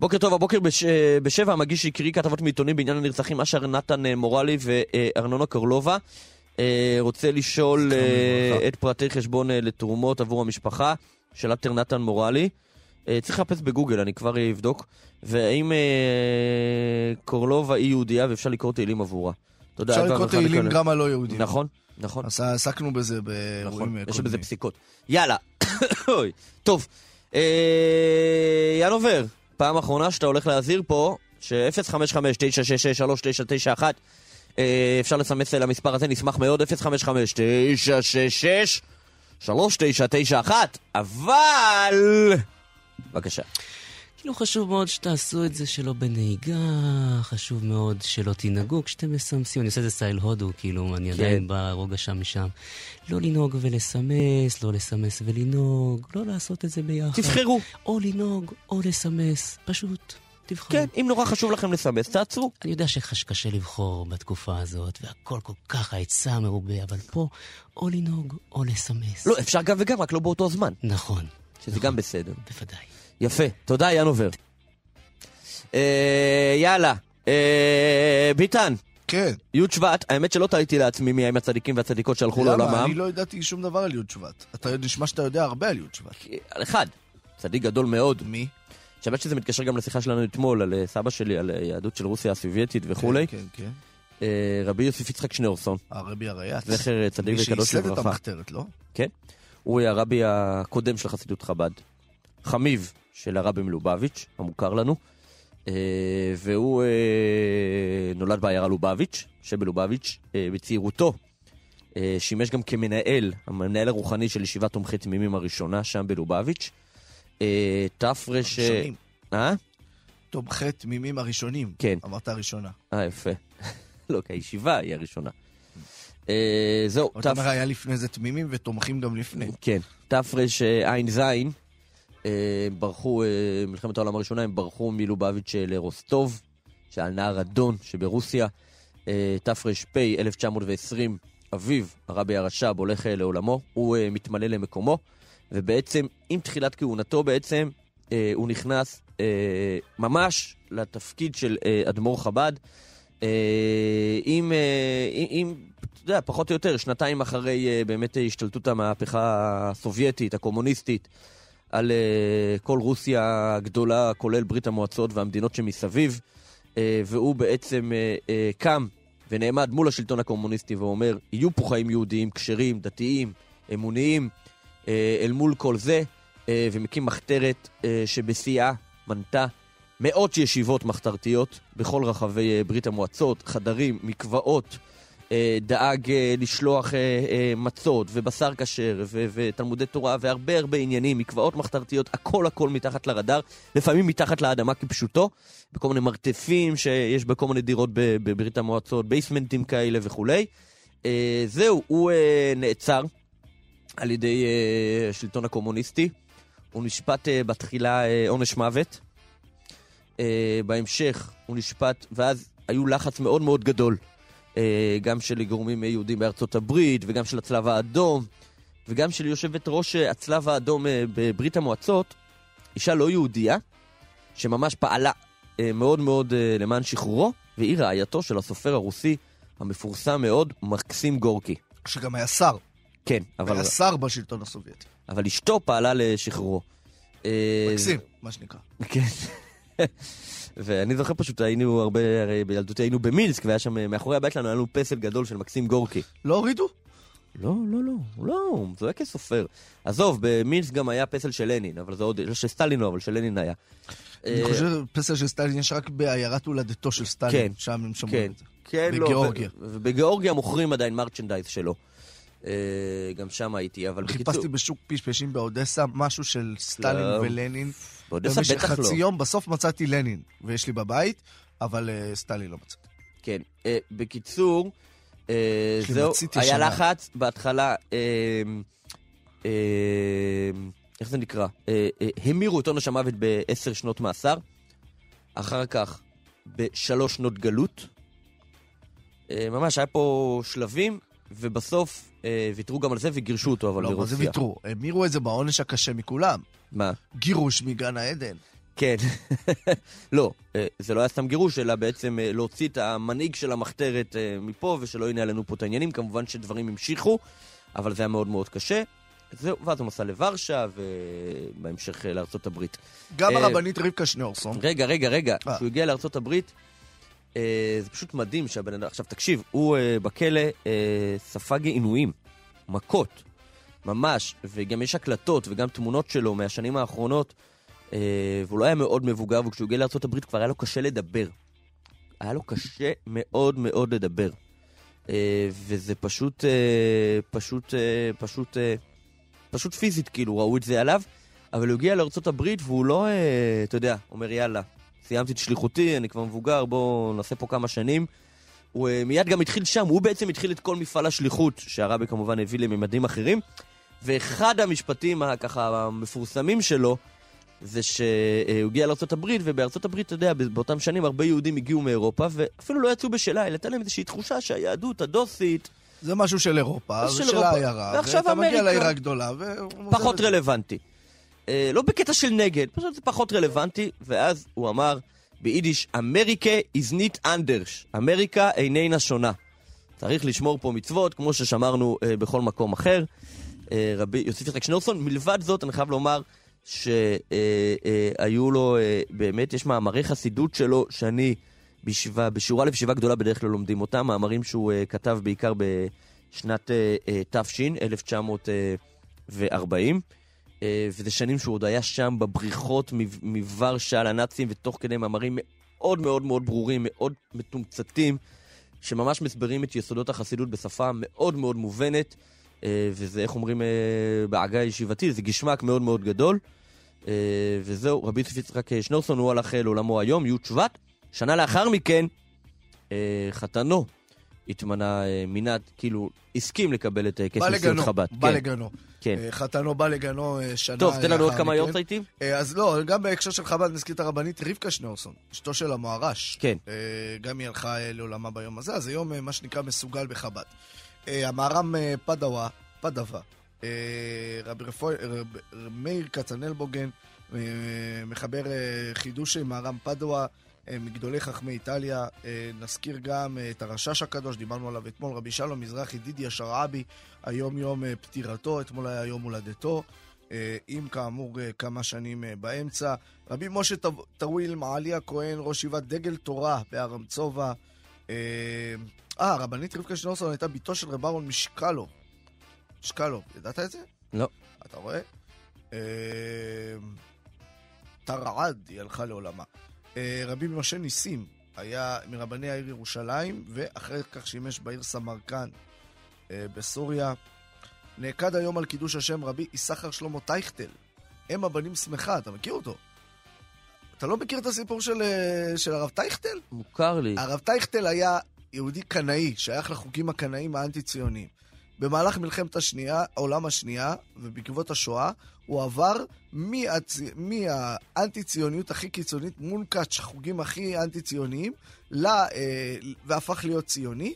בוקר טוב, הבוקר בש... בשבע המגיש הקריא כתבות מעיתונים בעניין הנרצחים אשר נתן אה, מורלי וארנונה קרלובה. אה, רוצה לשאול אה, את פרטי חשבון אה, לתרומות עבור המשפחה של אתר נתן מורלי. אה, צריך לחפש בגוגל, אני כבר אבדוק. והאם אה, קורלובה היא יהודייה ואפשר לקרוא תהילים עבורה. תודה. אפשר לקרוא תהילים. גם על לא יהודים. נכון, נכון. אז עסקנו בזה באירועים נכון. יש בזה פסיקות. יאללה, טוב. אה, ינובר, פעם אחרונה שאתה הולך להזהיר פה, ש-055-966-3991, אה, אפשר לסמס למספר הזה, נשמח מאוד, 055-966-3991, אבל... בבקשה. כאילו חשוב מאוד שתעשו את זה שלא בנהיגה, חשוב מאוד שלא תנהגו כשאתם מסמסים, אני עושה את זה סטייל הודו, כאילו, אני עדיין ברוגע שם משם. לא לנהוג ולסמס, לא לסמס ולנהוג, לא לעשות את זה ביחד. תבחרו. או לנהוג או לסמס, פשוט תבחרו. כן, אם נורא חשוב לכם לסמס, תעצרו. אני יודע שקשה לבחור בתקופה הזאת, והכל כל כך ההיצע מרובה, אבל פה, או לנהוג או לסמס. לא, אפשר גם וגם, רק לא באותו זמן. נכון, שזה גם בסדר. בוודאי. יפה, תודה ינובר. אה, יאללה, אה, ביטן, כן. י' שבט, האמת שלא טעיתי לעצמי מי הם הצדיקים והצדיקות שהלכו למה? לעולמם. אני לא ידעתי שום דבר על י' שבט. אתה נשמע שאתה יודע הרבה על י' שבט. על אחד, צדיק גדול מאוד. מי? האמת שזה מתקשר גם לשיחה שלנו אתמול על אה, סבא שלי, על יהדות של רוסיה הסובייטית וכולי. כן, כן, כן. רבי יוסיף יצחק שניאורסון, הרבי הרייץ. זכר צדיק מי וקדוש שייסד את לברכה. המחתרת, לא? כן. הוא היה הרבי הקודם של חסידות חב"ד. חמיב של הרבי מלובביץ', המוכר לנו. אה, והוא אה, נולד בעיירה לובביץ', שבלובביץ', אה, בצעירותו. שימש גם כמנהל, המנהל הרוחני של ישיבת תומכי תמימים הראשונה, שם בלובביץ'. תר"ש... הראשונים. אה? תומכי תמימים הראשונים. כן. אמרת הראשונה. אה, יפה. לא, כי הישיבה היא הראשונה. אה, זהו, אתה תף- אומר, היה לפני זה תמימים ותומכים גם לפני. כן, תרע"ז, אה, ברחו, אה, מלחמת העולם הראשונה, הם ברחו מלובביץ' לרוסטוב, שעל נהר אדון שברוסיה. תר"פ 1920, אביו, הרבי הרש"ב, הולך לעולמו, הוא מתמלא למקומו, ובעצם עם תחילת כהונתו בעצם, הוא נכנס ממש לתפקיד של אדמו"ר חב"ד, אה, עם, עם, אתה יודע, פחות או יותר, שנתיים אחרי אה, באמת השתלטות המהפכה הסובייטית, הקומוניסטית, על אה, כל רוסיה הגדולה, כולל ברית המועצות והמדינות שמסביב, אה, והוא בעצם אה, אה, קם ונעמד מול השלטון הקומוניסטי ואומר, יהיו פה חיים יהודיים כשרים, דתיים, אמוניים, אה, אל מול כל זה, אה, ומקים מחתרת אה, שבשיאה מנתה מאות ישיבות מחתרתיות בכל רחבי אה, ברית המועצות, חדרים, מקוואות, אה, דאג אה, לשלוח מצות ובשר כשר ותלמודי תורה והרבה הרבה עניינים, מקוואות מחתרתיות, הכל הכל מתחת לרדאר, לפעמים מתחת לאדמה כפשוטו, בכל מיני מרתפים שיש בכל מיני דירות בברית המועצות, בייסמנטים כאלה וכולי. זהו, הוא נעצר על ידי השלטון הקומוניסטי. הוא נשפט בתחילה עונש מוות. אה, בהמשך הוא נשפט, ואז היו לחץ מאוד מאוד גדול, אה, גם של גורמים יהודים בארצות הברית, וגם של הצלב האדום, וגם של יושבת ראש אה, הצלב האדום אה, בברית המועצות, אישה לא יהודייה, שממש פעלה אה, מאוד מאוד אה, למען שחרורו, והיא רעייתו של הסופר הרוסי המפורסם מאוד, מקסים גורקי. שגם היה שר. כן, אבל, היה שר בשלטון הסובייטי. אבל אשתו פעלה לשחרורו. אה, מקסים, מה שנקרא. כן. ואני זוכר פשוט, היינו הרבה, הרי בילדותי היינו במינסק, והיה שם, מאחורי הבית שלנו היה לנו פסל גדול של מקסים גורקי. לא הורידו? לא, לא, לא, לא, הוא זועק כסופר. עזוב, במינסק גם היה פסל של לנין, אבל זה עוד, לא של סטלין לא, אבל של לנין היה. אני אה, חושב שפסל של סטלין יש רק בעיירת הולדתו של סטלין. כן, שם הם שמרו כן, את זה. כן, לא. בגיאורגיה. ובגיאורגיה מוכרים עדיין מרצ'נדייז שלו. אה, גם שם הייתי, אבל בקיצור... חיפשתי בשוק פשפשים באודסה משהו של סטלין לא. ולנין. באודסה במשך בטח לא. חצי יום, בסוף מצאתי לנין, ויש לי בבית, אבל אה, סטלין לא מצאתי. כן. אה, בקיצור, לי זהו, היה ישנה. לחץ בהתחלה. אה, אה, איך זה נקרא? אה, אה, המירו את עונש המוות בעשר שנות מאסר, אחר כך בשלוש שנות גלות. ממש, היה פה שלבים, ובסוף אה, ויתרו גם על זה וגירשו אותו, אבל לא, מה מרוסיה. זה ויתרו? המירו את זה בעונש הקשה מכולם. מה? גירוש מגן העדן. כן. לא, אה, זה לא היה סתם גירוש, אלא בעצם אה, להוציא את המנהיג של המחתרת אה, מפה, ושלא ינהלנו פה את העניינים. כמובן שדברים המשיכו, אבל זה היה מאוד מאוד קשה. זהו, ואז הוא נסע לוורשה, ובהמשך לארצות הברית. גם הרבנית רבקה שניאורסון. רגע, רגע, רגע. כשהוא הגיע לארצות הברית, אה, זה פשוט מדהים שהבן אדם... עכשיו, תקשיב, הוא אה, בכלא אה, ספג עינויים, מכות, ממש, וגם יש הקלטות וגם תמונות שלו מהשנים האחרונות, אה, והוא לא היה מאוד מבוגר, וכשהוא הגיע הברית כבר היה לו קשה לדבר. היה לו קשה מאוד מאוד לדבר. אה, וזה פשוט, אה, פשוט, אה, פשוט, אה, פשוט פיזית, כאילו, ראו את זה עליו. אבל הוא הגיע הברית והוא לא, אה, אתה יודע, אומר יאללה, סיימתי את שליחותי, אני כבר מבוגר, בואו נעשה פה כמה שנים. הוא אה, מיד גם התחיל שם, הוא בעצם התחיל את כל מפעל השליחות, שהרבי כמובן הביא לממדים אחרים. ואחד המשפטים הככה המפורסמים שלו, זה שהוא הגיע לארה"ב, ובארה"ב, אתה יודע, באותם שנים הרבה יהודים הגיעו מאירופה, ואפילו לא יצאו בשאלה, אלא הייתה להם איזושהי תחושה שהיהדות הדוסית זה משהו של אירופה, זה של. העיירה. ואתה מגיע. לעיר הגדולה, מוזר פחות. רלוונטי. אה, לא בקטע של נגד, פשוט זה פחות רלוונטי, ואז הוא אמר ביידיש, אמריקה is not anders, אמריקה איננה שונה. צריך לשמור פה מצוות, כמו ששמרנו אה, בכל מקום אחר. אה, רבי יוסף יצחק שנורסון, מלבד זאת, אני חייב לומר שהיו לו, אה, באמת, יש מאמרי חסידות שלו, שאני בישיבה, בשיעור א', ישיבה גדולה בדרך כלל לומדים אותם, מאמרים שהוא אה, כתב בעיקר בשנת אה, אה, תש, 1940. אה, וזה שנים שהוא עוד היה שם בבריחות מוורשה לנאצים, ותוך כדי מאמרים מאוד מאוד מאוד ברורים, מאוד מתומצתים, שממש מסברים את יסודות החסידות בשפה מאוד מאוד מובנת, אה, וזה, איך אומרים אה, בעגה הישיבתי, זה גשמק מאוד מאוד גדול. וזהו, רבי יוסף יצחק שנורסון, הוא הלך לעולמו היום, י' שבט. שנה לאחר מכן, חתנו התמנה, אה, מינה, כאילו, הסכים לקבל את אה, כס בא נשיאות לגנו, חב"ד. בא כן, לגנו. כן. אה, חתנו בא לגנו שנה טוב, תן לנו עוד כמה. יורצייטים. אה, אז לא, גם בהקשר של חב"ד נזכיר את הרבנית רבקה שניאורסון, אשתו של המוהר"ש. כן. גם היא הלכה לעולמה ביום הזה, אז היום מה שנקרא מסוגל בחב"ד. אה, המהר"ם אה, פדווה, פדווה, רבי רפואי, מאיר כצנלבוגן, מחבר חידוש עם מהר"ם פדווה, מגדולי חכמי איטליה. אה, נזכיר גם אה, את הרשש הקדוש, דיברנו עליו אתמול, רבי שלום מזרחי, דידיה שרעבי, היום יום אה, פטירתו, אתמול היה יום הולדתו. אה, עם כאמור אה, כמה שנים אה, באמצע. רבי משה טו- טוויל מעלי הכהן, ראש ישיבת דגל תורה בהר אמצובה. אה, אה, הרבנית רבקה שנורסון הייתה בתו של רב אהרון משקלו. משקלו, ידעת את זה? לא. אתה רואה? אה, תרעד, היא הלכה לעולמה. אה, רבי משה ניסים היה מרבני העיר ירושלים, ואחרי כך שימש בעיר סמרקן אה, בסוריה. נעקד היום על קידוש השם רבי יששכר שלמה טייכטל. אם הבנים שמחה, אתה מכיר אותו? אתה לא מכיר את הסיפור של, אה, של הרב טייכטל? מוכר לי. הרב טייכטל היה יהודי קנאי, שייך לחוקים הקנאיים האנטי-ציוניים. במהלך מלחמת השנייה, העולם השנייה, ובעקבות השואה, הוא עבר מהצ... מהאנטי-ציוניות הכי קיצונית, מונקאץ', חוגים הכי אנטי-ציוניים, ל... אה, והפך להיות ציוני,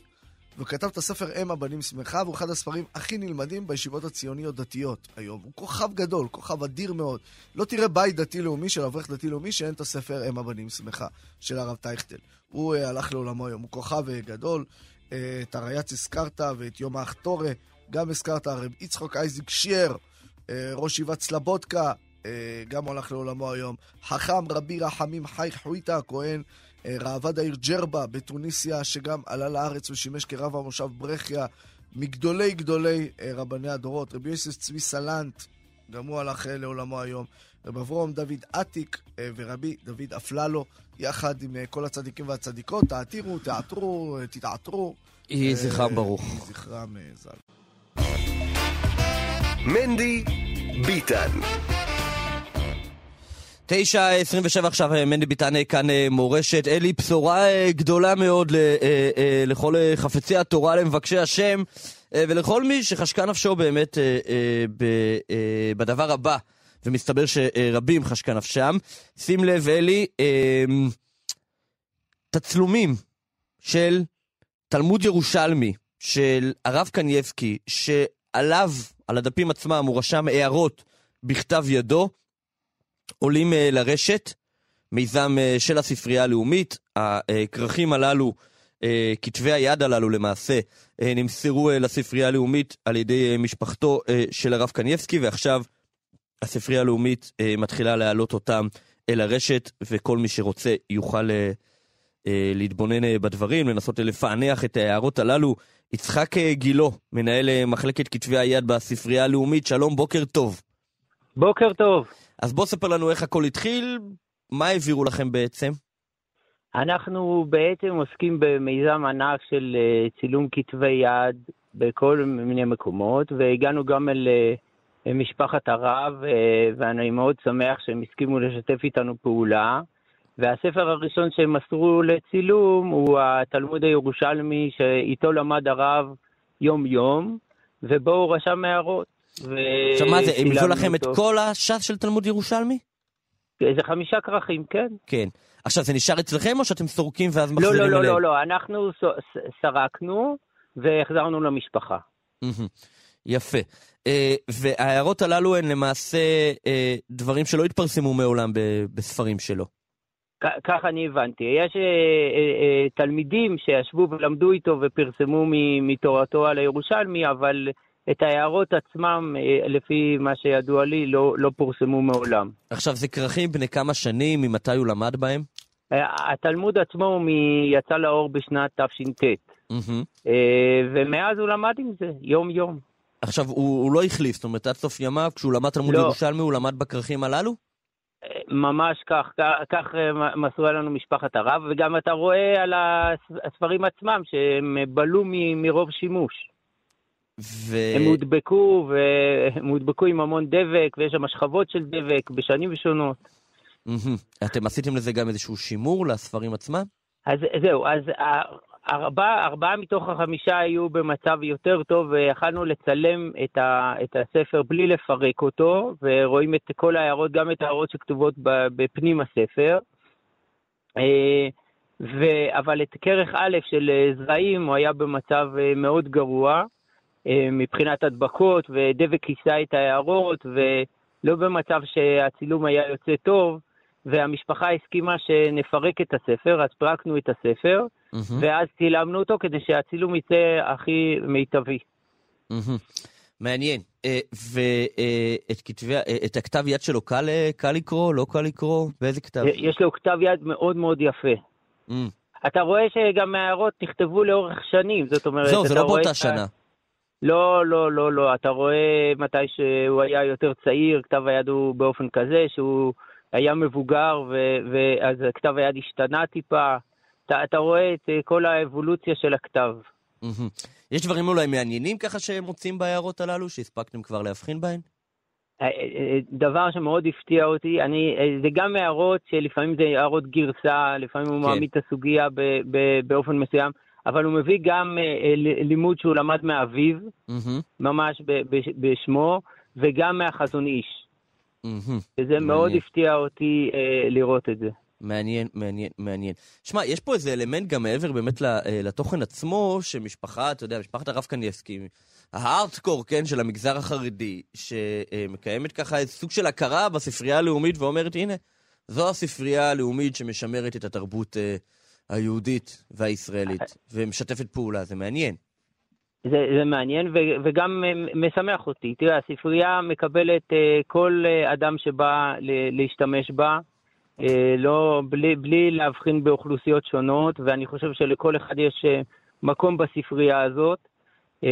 וכתב את הספר אם הבנים שמחה, והוא אחד הספרים הכי נלמדים בישיבות הציוניות דתיות היום. הוא כוכב גדול, כוכב אדיר מאוד. לא תראה בית דתי-לאומי של אברך דתי-לאומי שאין את הספר אם הבנים שמחה, של הרב טייכטל. הוא אה, הלך לעולמו היום, הוא כוכב אה, גדול. אה, את הרייץ הזכרת ואת יום האחתורה, גם הזכרת, הרב יצחוק אייזיק שייר, אה, ראש ישיבת סלבודקה, אה, גם הלך לעולמו היום. חכם רבי רחמים חי חוויטה הכהן, אה, ראב"ד העיר ג'רבה בתוניסיה, שגם עלה לארץ ושימש כרב המושב ברכיה, מגדולי גדולי אה, רבני הדורות. רבי יוסף צבי סלנט, גם הוא הלך אה, לעולמו היום. רב אברום דוד אטיק אה, ורבי דוד אפללו, יחד עם אה, כל הצדיקים והצדיקות, תעתירו, תעתרו, אה, תתעתרו. יהי אה, זכרם ברוך. יהי זכרם אה, ז"ל. מנדי ביטן. תשע עשרים ושבע עכשיו, אה, מנדי ביטן אה, כאן אה, מורשת. אלי, בשורה גדולה מאוד לכל חפצי התורה, למבקשי השם, ולכל מי שחשקה נפשו באמת בדבר הבא. ומסתבר שרבים חשקה נפשם. שים לב, אלי, תצלומים של תלמוד ירושלמי של הרב קנייבסקי, שעליו, על הדפים עצמם, הוא רשם הערות בכתב ידו, עולים אה, לרשת, מיזם אה, של הספרייה הלאומית. הכרכים הללו, אה, כתבי היד הללו למעשה, נמסרו לספרייה הלאומית על ידי משפחתו של הרב קנייבסקי, ועכשיו הספרייה הלאומית מתחילה להעלות אותם אל הרשת, וכל מי שרוצה יוכל להתבונן בדברים, לנסות לפענח את ההערות הללו. יצחק גילו, מנהל מחלקת כתבי היד בספרייה הלאומית, שלום, בוקר טוב. בוקר טוב. אז בוא ספר לנו איך הכל התחיל, מה העבירו לכם בעצם? אנחנו בעצם עוסקים במיזם ענק של אה, צילום כתבי יד בכל מיני מקומות, והגענו גם אל אה, משפחת הרב, אה, ואני מאוד שמח שהם הסכימו לשתף איתנו פעולה. והספר הראשון שהם מסרו לצילום הוא התלמוד הירושלמי שאיתו למד הרב יום-יום, ובו הוא רשם הערות. עכשיו מה זה, הם הביאו לכם את כל הש"ס של תלמוד ירושלמי? איזה חמישה כרכים, כן. כן. עכשיו, זה נשאר אצלכם או שאתם סורקים ואז מחזירים אליהם? לא, לא, לא, לא, אנחנו סרקנו והחזרנו למשפחה. יפה. אה, וההערות הללו הן למעשה אה, דברים שלא התפרסמו מעולם בספרים שלו. כך אני הבנתי. יש אה, תלמידים שישבו ולמדו איתו ופרסמו מתורתו על הירושלמי, אבל את ההערות עצמם, אה, לפי מה שידוע לי, לא, לא פורסמו מעולם. עכשיו, זה כרכים בני כמה שנים, ממתי הוא למד בהם? אה, התלמוד עצמו. יצא לאור בשנת תש"ט. Mm-hmm. ומאז הוא למד עם זה, יום-יום. עכשיו, הוא, הוא לא החליף, זאת אומרת, עד סוף ימיו, כשהוא למד תלמוד לא. ירושלמי, הוא למד בכרכים הללו? ממש כך, כך מסרו לנו משפחת הרב, וגם אתה רואה על הספרים עצמם שהם בלו מרוב שימוש. ו... הם הודבקו, והם הודבקו עם המון דבק, ויש שם שכבות של דבק בשנים שונות. אתם עשיתם לזה גם איזשהו שימור לספרים עצמם? אז זהו, אז ארבעה ארבע מתוך החמישה היו במצב יותר טוב, ויכלנו לצלם את, ה, את הספר בלי לפרק אותו, ורואים את כל ההערות, גם את ההערות שכתובות בפנים הספר. אה, ו, אבל את כרך א' של זרעים הוא היה במצב אה, מאוד גרוע. אה, מבחינת הדבקות, ודבק כיסה את ההערות, ולא במצב שהצילום היה יוצא טוב, והמשפחה הסכימה שנפרק את הספר, אז פרקנו את הספר, mm-hmm. ואז צילמנו אותו כדי שהצילום יצא הכי מיטבי. Mm-hmm. מעניין. אה, ואת הכתב יד שלו קל, קל לקרוא, לא קל לקרוא? באיזה כתב? יש לו כתב יד מאוד מאוד יפה. Mm. אתה רואה שגם ההערות נכתבו לאורך שנים, זאת אומרת... זהו, זה לא באותה שנה. לא, לא, לא, לא. אתה רואה מתי שהוא היה יותר צעיר, כתב היד הוא באופן כזה שהוא היה מבוגר, ואז כתב היד השתנה טיפה. אתה, אתה רואה את אה, כל האבולוציה של הכתב. יש דברים אולי מעניינים ככה שהם מוצאים בהערות הללו, שהספקתם כבר להבחין בהן? אה, אה, דבר שמאוד הפתיע אותי, אני, זה גם הערות שלפעמים זה הערות גרסה, לפעמים הוא כן. מעמיד את הסוגיה באופן מסוים. אבל הוא מביא גם לימוד שהוא למד מאביו, mm-hmm. ממש בשמו, וגם מהחזון איש. וזה. מאוד הפתיע אותי אה, לראות את זה. מעניין, מעניין, מעניין. שמע, יש פה איזה אלמנט גם מעבר באמת אה, לתוכן עצמו, שמשפחה, אתה יודע, משפחת הרב קניאסקי, ההארדקור, כן, של המגזר החרדי, שמקיימת ככה איזה סוג של הכרה בספרייה הלאומית ואומרת, הנה, זו הספרייה הלאומית שמשמרת את התרבות אה, היהודית והישראלית, ומשתפת פעולה, זה מעניין. זה, זה מעניין ו, וגם משמח אותי. תראה, הספרייה מקבלת uh, כל uh, אדם שבא ל, להשתמש בה, uh, לא, בלי, בלי להבחין באוכלוסיות שונות, ואני חושב שלכל אחד יש uh, מקום בספרייה הזאת, uh,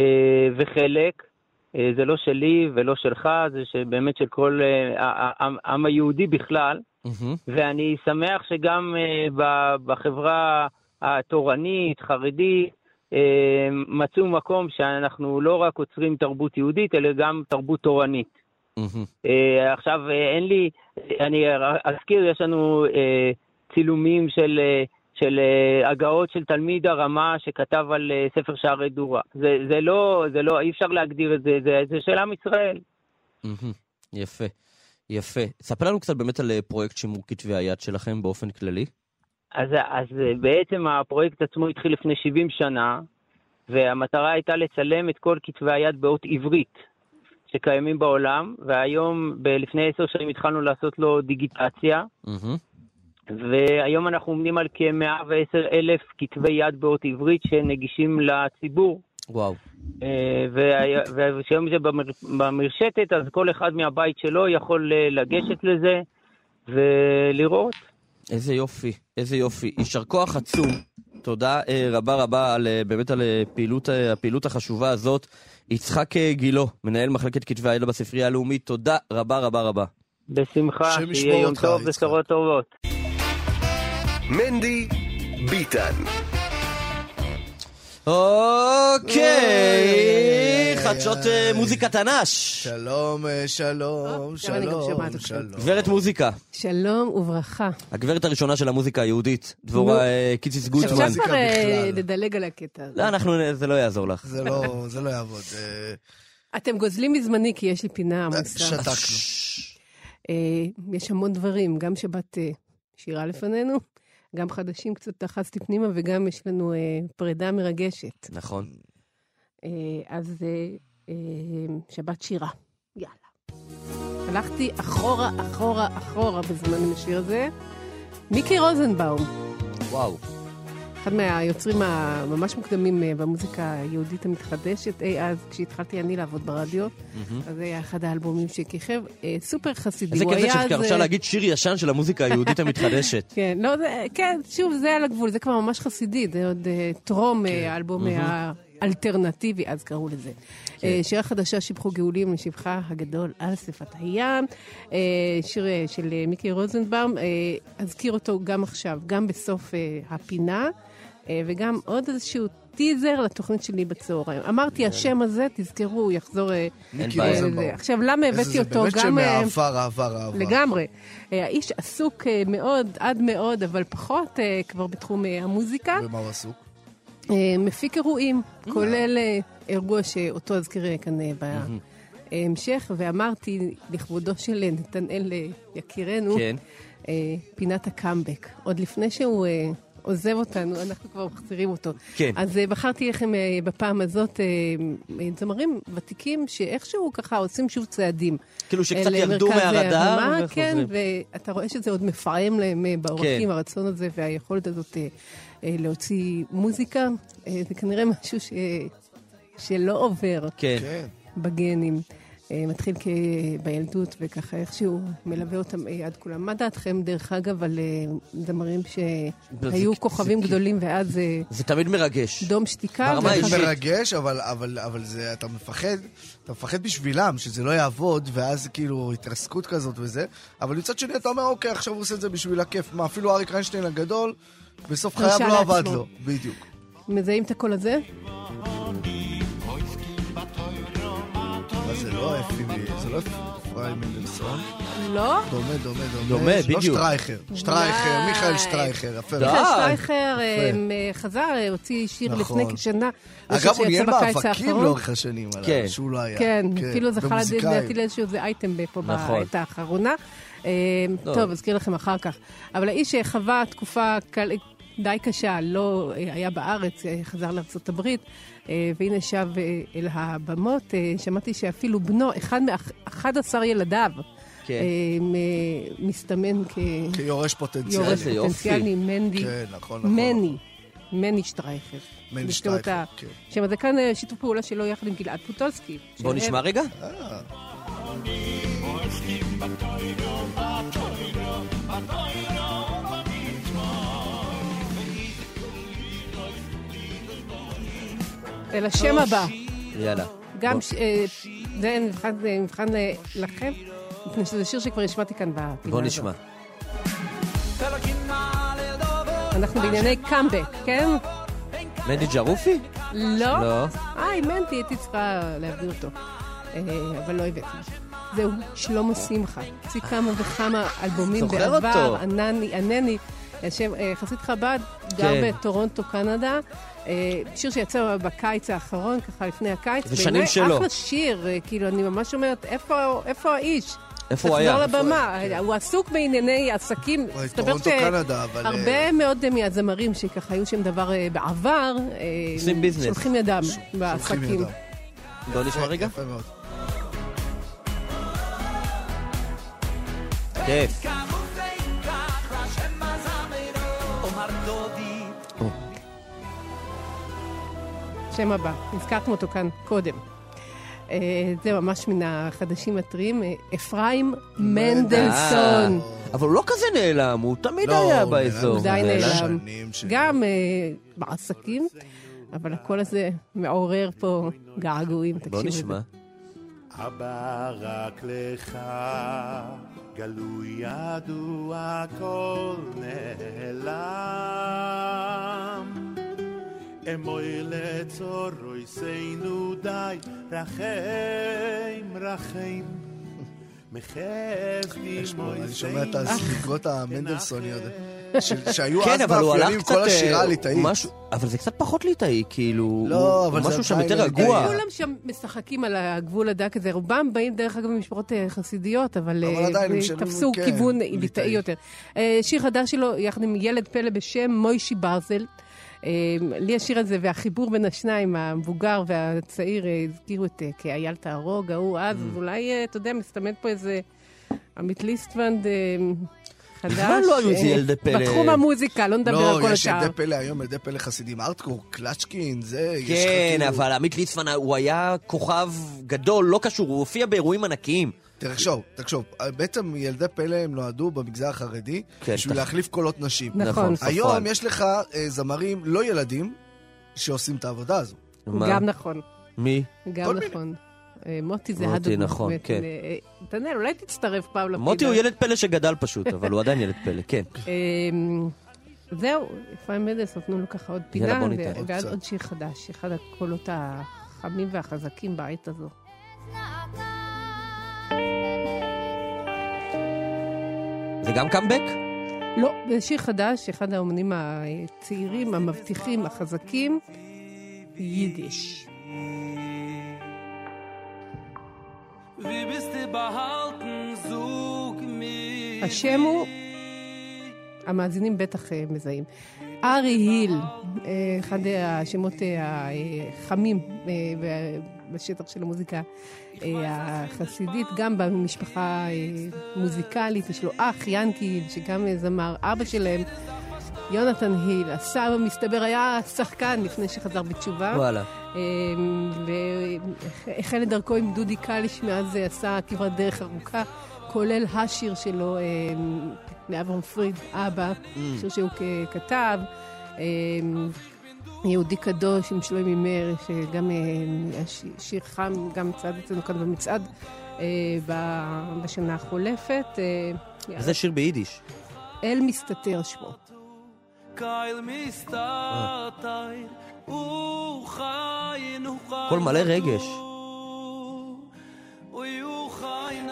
וחלק. Uh, זה לא שלי ולא שלך, זה באמת של כל uh, העם היהודי בכלל. Mm-hmm. ואני שמח שגם uh, בחברה התורנית, חרדית, מצאו מקום שאנחנו לא רק עוצרים תרבות יהודית, אלא גם תרבות תורנית. Mm-hmm. Uh, עכשיו, uh, אין לי, אני אזכיר, יש לנו צילומים של, של הגאות של תלמיד הרמה שכתב על ספר שערי דורה. זה, זה לא, זה לא, אי אפשר להגדיר את זה, זה, זה של עם ישראל. Mm-hmm. יפה. יפה. ספר לנו קצת באמת על אה, פרויקט שימור כתבי היד שלכם באופן כללי. אז, אז בעצם הפרויקט עצמו התחיל לפני 70 שנה, והמטרה הייתה לצלם את כל כתבי היד באות עברית שקיימים בעולם, והיום, ב- לפני עשר שנים התחלנו לעשות לו דיגיטציה, מהמם. והיום אנחנו עומדים על כ-110 אלף כתבי יד באות עברית שנגישים לציבור. וואו. אה, וכשהיום זה במר- במרשתת, אז כל אחד מהבית שלו יכול אה, לגשת לזה ולראות. איזה יופי, איזה יופי. יישר כוח עצום. תודה אה, רבה רבה על, אה, באמת על אה, פעילות, הפעילות החשובה הזאת. יצחק גילו, מנהל מחלקת כתבי הידע בספרייה הלאומית, תודה רבה רבה רבה. בשמחה, שיהיה יום טוב. בשורות טובות. מנדי ביטן. אוקיי, חדשות אה. מוזיקת תנ"ש. שלום, אה, שלום, גם שלום. שלום. גברת מוזיקה, שלום וברכה. הגברת הראשונה של המוזיקה היהודית, דבורה. אה, קיציס אפשר גוטמן. כבר אה, בכלל. לדלג על הקטע הזה. לא, אנחנו, זה לא יעזור לך. זה לא, זה לא יעבוד. אה, אתם גוזלים מזמני כי יש לי פינה עמוסה. שתקנו. אה, יש המון דברים, גם שבת אה, שירה לפנינו, גם חדשים קצת דחסתי פנימה, וגם יש לנו אה, פרידה מרגשת. נכון. אה, אז אה, אה, שבת שירה, יאללה. הלכתי אחורה, אחורה, אחורה בזמן עם השיר הזה. מיקי רוזנבאום, וואו. אחד מהיוצרים הממש מוקדמים אה, במוזיקה היהודית המתחדשת, אי אז, כשהתחלתי אני לעבוד ברדיו, אז זה היה אחד האלבומים שכיכב, אה, סופר חסידי. איזה כיף זה היה שאפשר אה, להגיד שיר ישן של המוזיקה היהודית המתחדשת. כן, לא, זה, כן, שוב, זה על הגבול, זה כבר ממש חסידי, זה עוד אה, טרום כן. אה, האלבום האלטרנטיבי, אז קראו לזה. כן. אה, שירה חדשה, שיבחו גאולים לשבחה הגדול על שפת הים. אה, שיר אה, של אה, מיקי רוזנבאום, אה, אזכיר אותו גם עכשיו, גם בסוף אה, הפינה, אה, וגם עוד איזשהו טיזר לתוכנית שלי בצהריים. אמרתי, השם הזה, תזכרו, הוא יחזור... אה, מיקי אה. עכשיו, למה הבאתי זה אותו? באמת גם... אה, שמעבר, עבר, עבר. לגמרי. אה, האיש עסוק אה, מאוד, עד מאוד, אבל פחות אה, כבר בתחום אה, המוזיקה. במה הוא עסוק? אה, מפיק אירועים, כולל אה, אירוע שאותו אזכיר אה, כאן אה, בהמשך, ואמרתי לכבודו של אה, נתנאל אה, יקירנו, כן. אה, פינת הקאמבק. עוד לפני שהוא אה, עוזב אותנו, אנחנו כבר מחזירים אותו. כן. אז אה, בחרתי לכם אה, בפעם הזאת אה, זמרים ותיקים שאיכשהו ככה עושים שוב צעדים. כאילו שקצת ירדו מהרדאר וחוזרים. כן, ואתה רואה שזה עוד מפעם להם בעורקים, כן. הרצון הזה והיכולת הזאת להוציא מוזיקה. זה כנראה משהו ש... שלא עובר כן. כן. בגנים. אה, מתחיל. בילדות, וככה איכשהו מלווה אותם אה, עד כולם. מה דעתכם, דרך אגב, על אה, זמרים שהיו זה- כוכבים זה- גדולים ואז אה, זה תמיד מרגש. דום שתיקה? ברמה ואחר- האישית. מרגש, אבל, אבל, אבל זה, אתה מפחד, אתה מפחד בשבילם, שזה לא יעבוד, ואז כאילו התרסקות כזאת וזה, אבל מצד שני אתה אומר, אוקיי, עכשיו הוא עושה את זה בשביל הכיף. מה, אפילו אריק איינשטיין הגדול, בסוף חייו לא עבד. לו. בדיוק. מזהים את הקול הזה? מה זה לא אפי, זה לא אפרים מנדלסון? לא? דומה, דומה, דומה. דומה, לא בדיוק. שטרייכר. שטרייכר, די. מיכאל שטרייכר, יפה. מיכאל שטרייכר אה, חזר, אה, הוציא שיר נכון. לפני כשנה. אגב, הוא ניהל בקיץ מאבקים. לאורך השנים עליו, כן. שהוא לא היה. כן, אפילו זכה. לדעתי לאיזשהו איזה אייטם פה נכון. בעת האחרונה. אה, טוב. טוב, אזכיר לכם אחר כך. אבל האיש שחווה תקופה די קשה, לא אה, היה בארץ, אה, חזר לארצות הברית, אה, והנה שב אל הבמות. שמעתי שאפילו בנו, אחד מ-11 ילדיו, כן. מ- מסתמן כ... כיורש פוטנציאלי. יורש. פוטנציאלי, מנדי, כן, נכון, נכון. מני, מני שטרייכר. מני שטרייכר, כן. שם זה כאן שיתוף פעולה שלו יחד עם גלעד פוטולסקי. בוא שהם- נשמע רגע. אה, אל השם הבא. יאללה. גם. ש- אה, זה מבחן, אה, מבחן אה, לכם, מפני שזה שיר שכבר השמעתי כאן בפינה הזאת. בוא נשמע. אנחנו בענייני קאמבק, כן? מנדי ג'רופי? לא? לא. היי, מנטי, הייתי צריכה להביא אותו. אה, אבל לא הבאתי. זהו, שלמה שמחה. הוציא כמה וכמה אלבומים זוכר בעבר. אותו. ענני, ענני, אה, חסיד חב"ד, גר כן. בטורונטו, קנדה. אה, שיר שיצא בקיץ האחרון, ככה לפני הקיץ. זה שנים שלו. אחלה שיר, אה, כאילו, אני ממש אומרת, איפה, איפה האיש? איפה הוא היה? לחזור לבמה. הוא עסוק בענייני עסקים. וואי, מסתבר טורונטו, קנדה, אבל, אה, שהרבה מאוד מהזמרים שככה היו שם דבר אה, בעבר, אה, עושים ביזנס. שולחים ידם שולחים בעסקים. בוא נשמע רגע. יפה מאוד. כיף. שם הבא, הזכרתם אותו כאן קודם. אה, זה ממש מן החדשים הטריים, אה, אפרים מנדלסון. אבל הוא לא כזה נעלם, הוא תמיד לא, היה באזור. הוא די נעלם. גם אה, בעסקים, אבל הקול הזה מעורר פה געגועים, בוא תקשיבו לזה. נשמע. אבא רק לך, גלוי ידוע הכל נעלם. אמוי לצורוי שינו די, רחם רחם. מחסדי פה, אני שומע את. הספיגות המנדלסוניות, שהיו כן, אז מאפיינים. כל השירה אה, הליטאית. אבל זה קצת פחות ליטאי, כאילו... לא, הוא- אבל הוא זה משהו שם עדיין יותר. רגוע. כולם שם משחקים על הגבול הדק הזה, רובם באים דרך אגב ממשפחות אה, חסידיות, אבל אה, תפסו כן, כיוון ליטאי. יותר. שיר חדש שלו, יחד עם ילד פלא בשם מוישי ברזל. אה, לי השיר הזה והחיבור בין השניים, המבוגר והצעיר, אה, הזכירו את אה, כאייל תהרוג, ההוא אז, Mm. אז אולי, אה, אתה יודע, מסתמן פה איזה עמית ליסטוונד חדש. בכלל לא היו איזה ילדי פלא. בתחום המוזיקה, לא נדבר לא, על כל יש השאר. ילדי פלא היום, ילדי פלא חסידים, ארטקור, קלצ'קין, זה, יש לך כן. אבל עמית ליצמן, הוא היה כוכב גדול, לא קשור, הוא הופיע באירועים ענקיים. תחשוב, תחשוב, בעצם ילדי פלא הם נועדו במגזר החרדי כן, בשביל תח- להחליף קולות נשים. נכון. ספרן. היום יש לך אה, זמרים לא ילדים שעושים את העבודה הזו. מה? גם נכון. מי? גם כל מיני. נכון. אה, מוטי זה מוטי, הדוגמה. נכון, באמת. כן. אה, נתנאל, אולי תצטרף פעם לפינה. מוטי הוא ילד פלא שגדל פשוט, אבל הוא עדיין ילד פלא, כן. אה, זהו, אפרים מנדלס נתנו לו ככה עוד פינה, ואז. עוד שיר חדש, אחד הקולות החמים והחזקים בעת הזו. זה גם קאמבק? לא, זה שיר חדש, אחד האומנים הצעירים, המבטיחים, החזקים, יידיש. השם הוא, המאזינים בטח אה, מזהים, ארי היל, אה, אחד השמות אה, החמים אה, בשטח של המוזיקה החסידית, גם במשפחה מוזיקלית, יש לו אח, ינקי, שגם אה, זמר, אבא שלהם. יונתן היל, הסבא מסתבר היה שחקן לפני שחזר בתשובה. וואלה. והחל את דרכו עם דודי קליש, מאז עשה כברת דרך ארוכה, כולל השיר שלו, לאברהם פריד, אבא, שיר שהוא כתב. אמ, יהודי קדוש עם שלומי מאיר, שגם הש- שיר חם, גם צעד אצלנו כאן במצעד אה, ב- בשנה החולפת. אה. זה שיר ביידיש. אל מסתתר שמו. קול מלא רגש.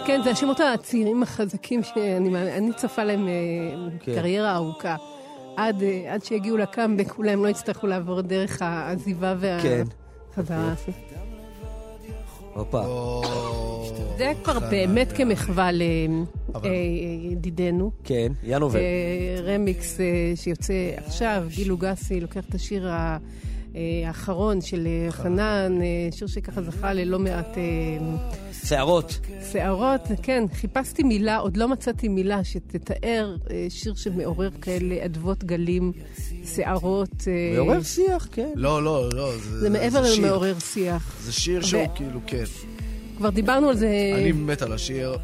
כן, זה השמות הצעירים החזקים שאני אני צופה להם אה, כן. קריירה ארוכה. עד, אה, עד שיגיעו לקאמבק, אולי הם לא יצטרכו לעבור דרך העזיבה כן. והחזרה. הופה. זה כבר באמת כמחווה לידידנו. כן, ינובל. רמיקס אה, שיוצא עכשיו, גילו גסי לוקח את השיר ה- אה, האחרון של אה, חנן, אה, שיר שככה זכה ללא מעט... אה, שערות. שערות, כן, חיפשתי מילה, עוד לא מצאתי מילה שתתאר אה, שיר שמעורר כאלה אדוות גלים, שערות. אה, מעורר שיח, כן. לא, לא, לא. זה מעבר. למעורר שיח. זה שיר שהוא כאילו, כן. כבר דיברנו על זה. אני מת על השיר,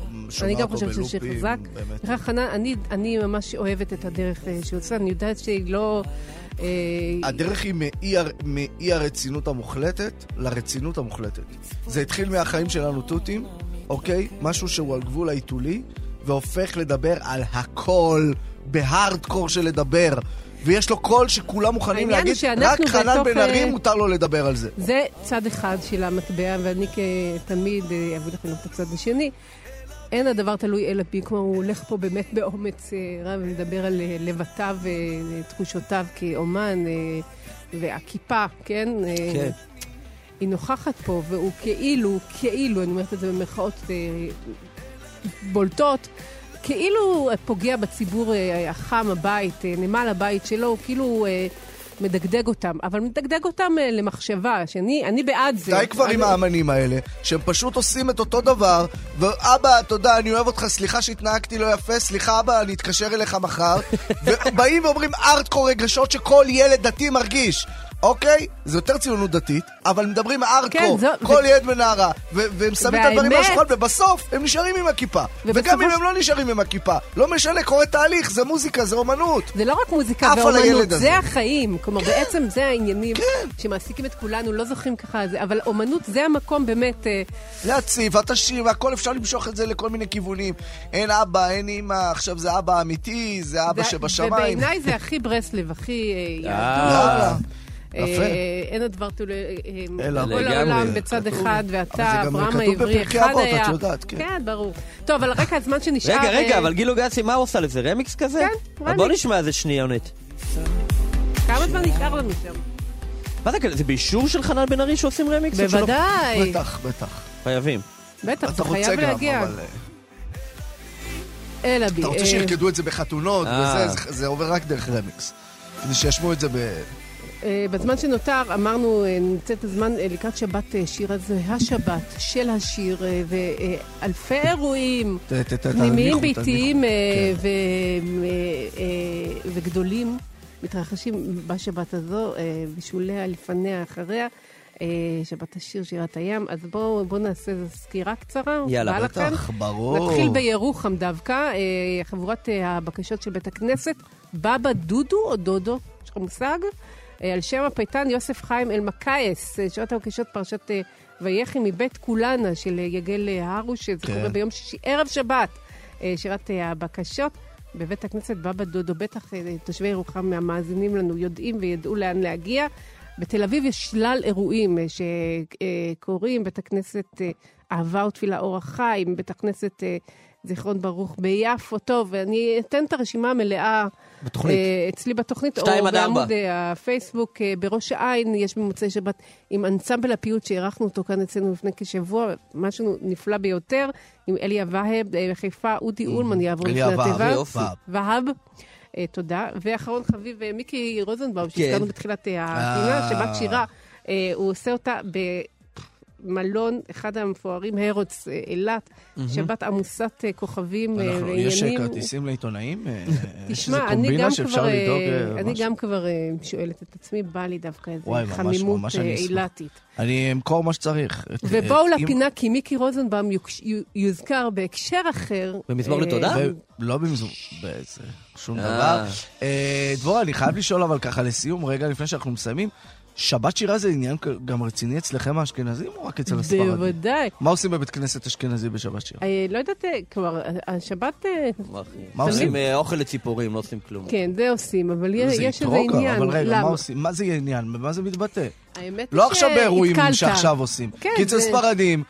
אני גם חושבת שזה שיר חזק. באמת. בכלל, חנן, אני, אני ממש אוהבת את הדרך אה, שהיא עושה, אני יודעת שהיא לא... אה, הדרך היא מאי, מאי הרצינות המוחלטת לרצינות המוחלטת. זה התחיל מהחיים שלנו תותים, אוקיי? משהו שהוא על גבול העיתולי, והופך לדבר על הכל, בהארדקור של לדבר. ויש לו קול שכולם מוכנים להגיד, רק חנן בן ארי אה, מותר לו לדבר על זה. זה צד אחד של המטבע, ואני כתמיד אביא לכם את הצד השני. אין הדבר תלוי אלא בי, כלומר הוא הולך פה באמת באומץ אה, רב ומדבר על אה, לבטיו ותחושותיו כאומן, אה, והכיפה, כן? אה, כן. היא נוכחת פה, והוא כאילו, כאילו, אני אומרת את זה במרכאות, אה, בולטות, כאילו פוגע בציבור אה, החם, הבית, אה, נמל הבית שלו, כאילו אה, מדגדג אותם, אבל מדגדג אותם אה, למחשבה, שאני אני בעד זה. די כבר אני- עם האמנים האלה, שהם פשוט עושים את אותו דבר, ואבא, תודה, אני אוהב אותך, סליחה שהתנהגתי לא יפה, סליחה אבא, אני אתקשר אליך מחר, ובאים ואומרים ארטקור רגשות שכל ילד דתי מרגיש. אוקיי? זה יותר ציונות דתית, אבל מדברים ארטקור, כן, זו- כל ו- ילד ונערה, ו- והם שמים את הדברים על והאמת- השולחן, ובסוף הם נשארים עם הכיפה. ובסופו וגם אם הם לא נשארים עם הכיפה, לא משנה, קורה תהליך, זה מוזיקה, זה אומנות. זה לא רק מוזיקה ואומנות. זה החיים. כלומר, בעצם זה העניינים כן. שמעסיקים את כולנו, לא זוכרים ככה, זה, אבל אומנות זה המקום באמת... אה, להציב, התשאיר, והכל אפשר למשוך את זה לכל מיני כיוונים. אין אבא, אין אימא, עכשיו זה אבא אמיתי, זה אבא זה- שבשמיים. ובעיניי זה הכי ברסלב, הכי אה, יאללה. יהדות. יפה. אה, אין הדבר אה, אלא כל. העולם בצד כתוב. אחד, אבל זה ואתה, גם אברהם כתוב העברי, בפרקי אחד אבות, היה. את יודעת, כן. כן, ברור. טוב, אבל רק הזמן שנשאר... רגע, רגע, אה, אבל גילו גצי, מה הוא עושה לזה? רמיקס כזה? כן, אז בוא רמיקס. נשמע איזה שניונת. כמה זמן נשאר לנו שם? מה זה כאלה? זה באישור של חנן בן ארי שעושים רמיקס? בוודאי. בטח, בטח. חייבים. בטח, זה אתה רוצה חייב להגיע. אה, אלא בי. אתה רוצה שירקדו את זה בחתונות. וזה, זה- זה עובר רק דרך רמיקס. כדי שישמעו את זה ב... אה, בזמן שנותר, אמרנו, אה, נמצא את הזמן אה, לקראת שבת שיר הזה, השבת של השיר, ואלפי אירועים פנימיים, ביתיים וגדולים מתרחשים בשבת הזו, בשוליה, לפניה, אחריה. שבת השיר, שירת הים. אז בואו בוא נעשה איזו סקירה קצרה. יאללה, בא לכם? בטח, ברור. נתחיל בירוחם דווקא, חבורת הבקשות של בית הכנסת, בבא דודו או דודו, יש לך מושג? אה, על שם הפייטן יוסף חיים אלמקייס, אה, שעות הבקשות פרשת אה, ויחי מבית כולנה של יגל הרוש, זה כן. קורה ביום שישי, ערב שבת, שירת הבקשות. בבית הכנסת בבא דודו, בטח תושבי ירוחם המאזינים לנו יודעים וידעו לאן להגיע. בתל אביב יש שלל אירועים שקורים, בית הכנסת אה, אהבה ותפילה אור החיים, בית הכנסת זיכרון ברוך ביפו. טוב, ואני אתן את הרשימה המלאה. בתוכנית. אה, אצלי בתוכנית, או. בעמוד הפייסבוק. אה, בראש העין יש במוצאי שבת עם אנסמבל הפיוט שאירחנו אותו כאן אצלנו לפני כשבוע, משהו נפלא ביותר, עם אליה והב, אה, בחיפה, אודי אולמן יעבור לפני התיבה. והב. תודה. ואחרון חביב, מיקי רוזנבאום, כן. שהזכרנו בתחילת הפינה. שבת שירה, אה, הוא עושה אותה במלון, אחד המפוארים, הרוץ, אה, אילת, שבת עמוסת אה, כוכבים אה, אנחנו- יש ועניינים. כרטיסים לעיתונאים? יש תשמע, אני קומבינה גם שאפשר כבר, לדאוג, אני? גם כבר שואלת את עצמי, בא לי דווקא ממש, חמימות. אילתית. אני אמכור מה שצריך. ובואו לפינה, כי מיקי רוזנבאום יוזכר בהקשר אחר. במזמור לתודה? לא במזמור, באיזה, שום. דבר. דבורה, אני חייב לשאול אבל ככה לסיום, רגע לפני שאנחנו מסיימים, שבת שירה זה עניין גם רציני אצלכם האשכנזים או רק אצל הספרדים? בוודאי. מה עושים בבית כנסת אשכנזי בשבת שירה? אה, לא יודעת, אה, כלומר, השבת, אה, מה עושים עושים? אוכל לציפורים, לא עושים כלום. כן, זה עושים, אבל יש זה יש איזה עניין. אבל רגע, מה? עושים? מה זה עניין? במה זה מתבטא? האמת לא היא עכשיו באירועים שהתקלת. שעכשיו עושים. כן, כי אצל זה- ספרדים,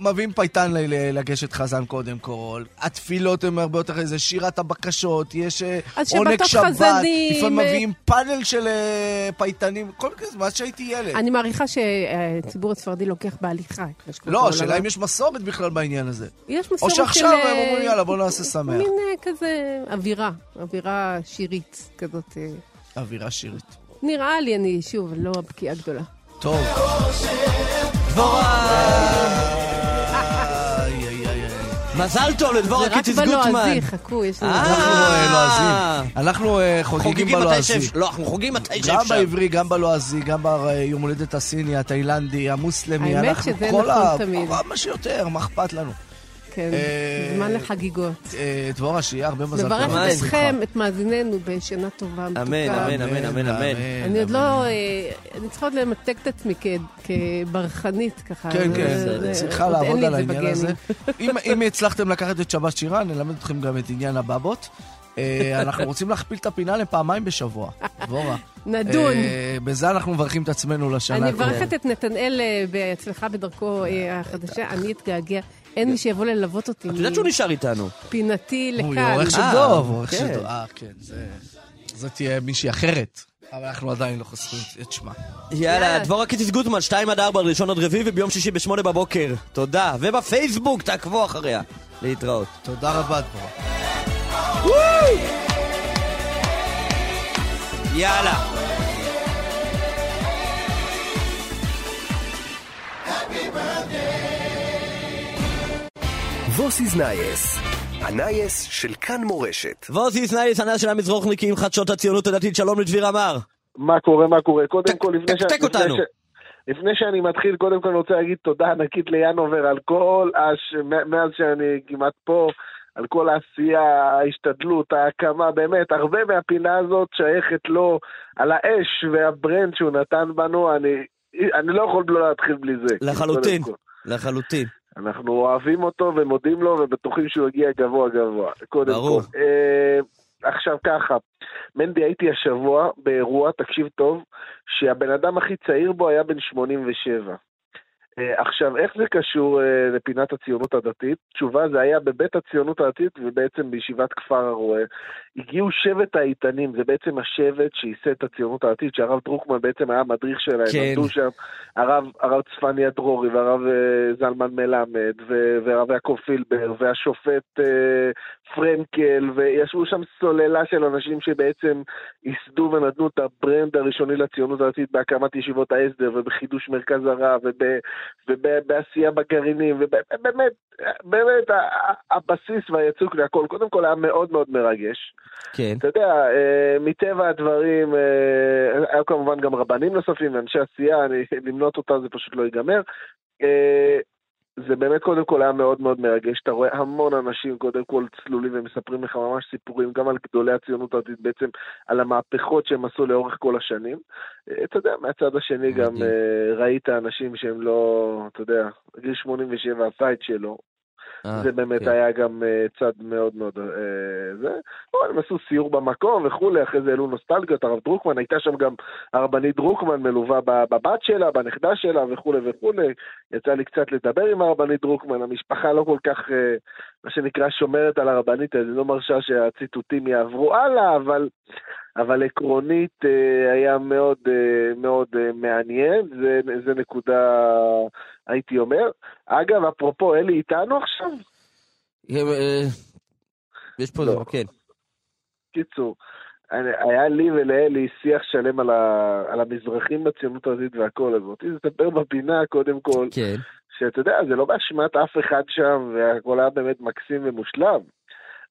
מביאים פייטן לגשת חזן קודם כל, התפילות הן הרבה יותר, זה שירת הבקשות, יש אה, עונג שבת, חזנים, לפעמים אה, מביאים פאנל של אה, פייטנים, כל כזה, מאז שהייתי ילד. אני מעריכה שהציבור הספרדי לוקח בהליכה. לא. השאלה אם יש מסורת בכלל בעניין הזה. יש או מסורת של... שעכשיו הם אומרים, יאללה, בוא נעשה שמח. מין כזה אווירה, אווירה שירית כזאת. אווירה שירית. נראה לי, אני שוב לא הבקיאה גדולה. טוב. איי. מזל טוב לדבורה זה רק קיציס גוטמן. בלועזי, חכו, יש לנו... אנחנו אה, לועזים. אנחנו אה, חוגגים חוגגים בלועזי. לא, אנחנו חוגגים מתי גם שאפשר. בעברי, גם בלועזי, גם ביום הולדת הסיני, התאילנדי, המוסלמי. האמת אנחנו שזה כל נכון ה- תמיד. כמה שיותר, מה אכפת לנו? כן, אה, זמן לחגיגות. אה, דבורה, שיהיה הרבה מזל טוב. נברך. אתכם, את מאזיננו, בשנה טובה, מתוקה. אמן, אמן, אמן, אמן, אמן. אני עוד לא... אה, אני צריכה עוד למתג את עצמי כברחנית, ככה. כן, כן, צריכה לעבוד על העניין הזה. אם- אם הצלחתם לקחת את שבת שירה, נלמד אתכם גם את עניין הבבות. אה, אנחנו רוצים להכפיל את הפינה לפעמיים בשבוע. דבורה. נדון. אה, בזה אנחנו מברכים את עצמנו לשנה אני. מברכת את נתנאל אה, בהצלחה בדרכו אה, החדשה. אני אתגעגע. אין מי שיבוא ללוות אותי. את יודעת שהוא נשאר איתנו. מפינתי הוא לכאן. עורך של אה, דוב, עורך כן. של דוב. אה, כן, זה... זאת תהיה מישהי אחרת. אבל אנחנו עדיין לא חוסכים את שמה. יאללה, דבורה קיציס גוטמן, 2 עד 4, ראשון עד רביעי, וביום שישי ב-8 בבוקר. תודה. ובפייסבוק, תעקבו אחריה. להתראות. תודה רבה, דבורה. יאללה. וואס איז נייעס, הנייעס של כאן מורשת. ווסיס נייס, הנס של המזרוחניקים, חדשות הציונות הדתית, שלום לדביר אמר. מה קורה, מה קורה? קודם כל, לפני ש... תקתק אותנו. לפני שאני מתחיל, קודם כל אני רוצה להגיד תודה ענקית ליאנובר על כל, הש... מאז שאני כמעט פה, על כל העשייה, ההשתדלות, ההקמה, באמת, הרבה מהפינה הזאת שייכת לו, על האש והברען שהוא נתן בנו, אני, אני לא יכול לא להתחיל בלי זה. לחלוטין. לחלוטין. אנחנו אוהבים אותו ומודים לו ובטוחים שהוא יגיע גבוה גבוה. קודם ברור. כל. אה, עכשיו ככה, מנדי הייתי השבוע באירוע, תקשיב טוב, שהבן אדם הכי צעיר בו היה בן 87. אה, עכשיו, איך זה קשור אה, לפינת הציונות הדתית? תשובה, זה היה בבית הציונות הדתית ובעצם בישיבת כפר הרועה. הגיעו שבט האיתנים, זה בעצם השבט שייסד את הציונות הדתית, שהרב דרוקמן בעצם היה המדריך שלהם, כן. עמדו שם הרב, הרב צפניה דרורי והרב אה, זלמן מלמד והרב יעקב פילבר והשופט פרנקל וישבו שם סוללה של אנשים שבעצם ייסדו ונתנו את הברען הראשוני לציונות הדתית בהקמת ישיבות ההסדר ובחידוש מרכז הרב וב- ובעשייה בגרעינים ובאמת, באמת הבסיס והיצוק והכל קודם כל היה מאוד מאוד מרגש. כן. אתה יודע, אה, מטבע הדברים, אה, היו כמובן גם רבנים נוספים ואנשי עשייה, אני, למנות אותם זה פשוט לא ייגמר. זה באמת קודם כל היה מאוד מאוד מרגש, אתה רואה המון אנשים קודם כל צלולים ומספרים לך ממש סיפורים גם על גדולי הציונות הדתית בעצם, על המהפכות שהם עשו לאורך כל השנים. אה, אתה יודע, מהצד השני גם. אה, ראית אנשים שהם לא, אתה יודע, גיל 87 עשה את שלו, זה באמת כן. היה גם אה, צד מאוד מאוד אה, זה. אבל הם עשו סיור במקום וכולי, אחרי זה העלו נוסטלגיות, הרב דרוקמן, הייתה שם גם הרבנית דרוקמן מלווה בבת שלה, בנכדה שלה וכולי וכולי. יצא לי קצת לדבר עם הרבנית דרוקמן, המשפחה לא כל כך, אה, מה שנקרא, שומרת על הרבנית, אז היא לא מרשה שהציטוטים יעברו הלאה, אבל... אבל עקרונית אה, היה מאוד אה, מאוד אה, מעניין, זה, זה נקודה, הייתי אומר. אגב, אפרופו, אלי איתנו עכשיו? אה, יש פה לא. דבר, כן. קיצור, היה לי ולאלי שיח שלם על, ה, על המזרחים בציונות הדתית והכל, אז אותי לספר בפינה קודם כל, כן. שאתה יודע, זה לא באשמת אף אחד שם, והכל היה באמת מקסים ומושלם.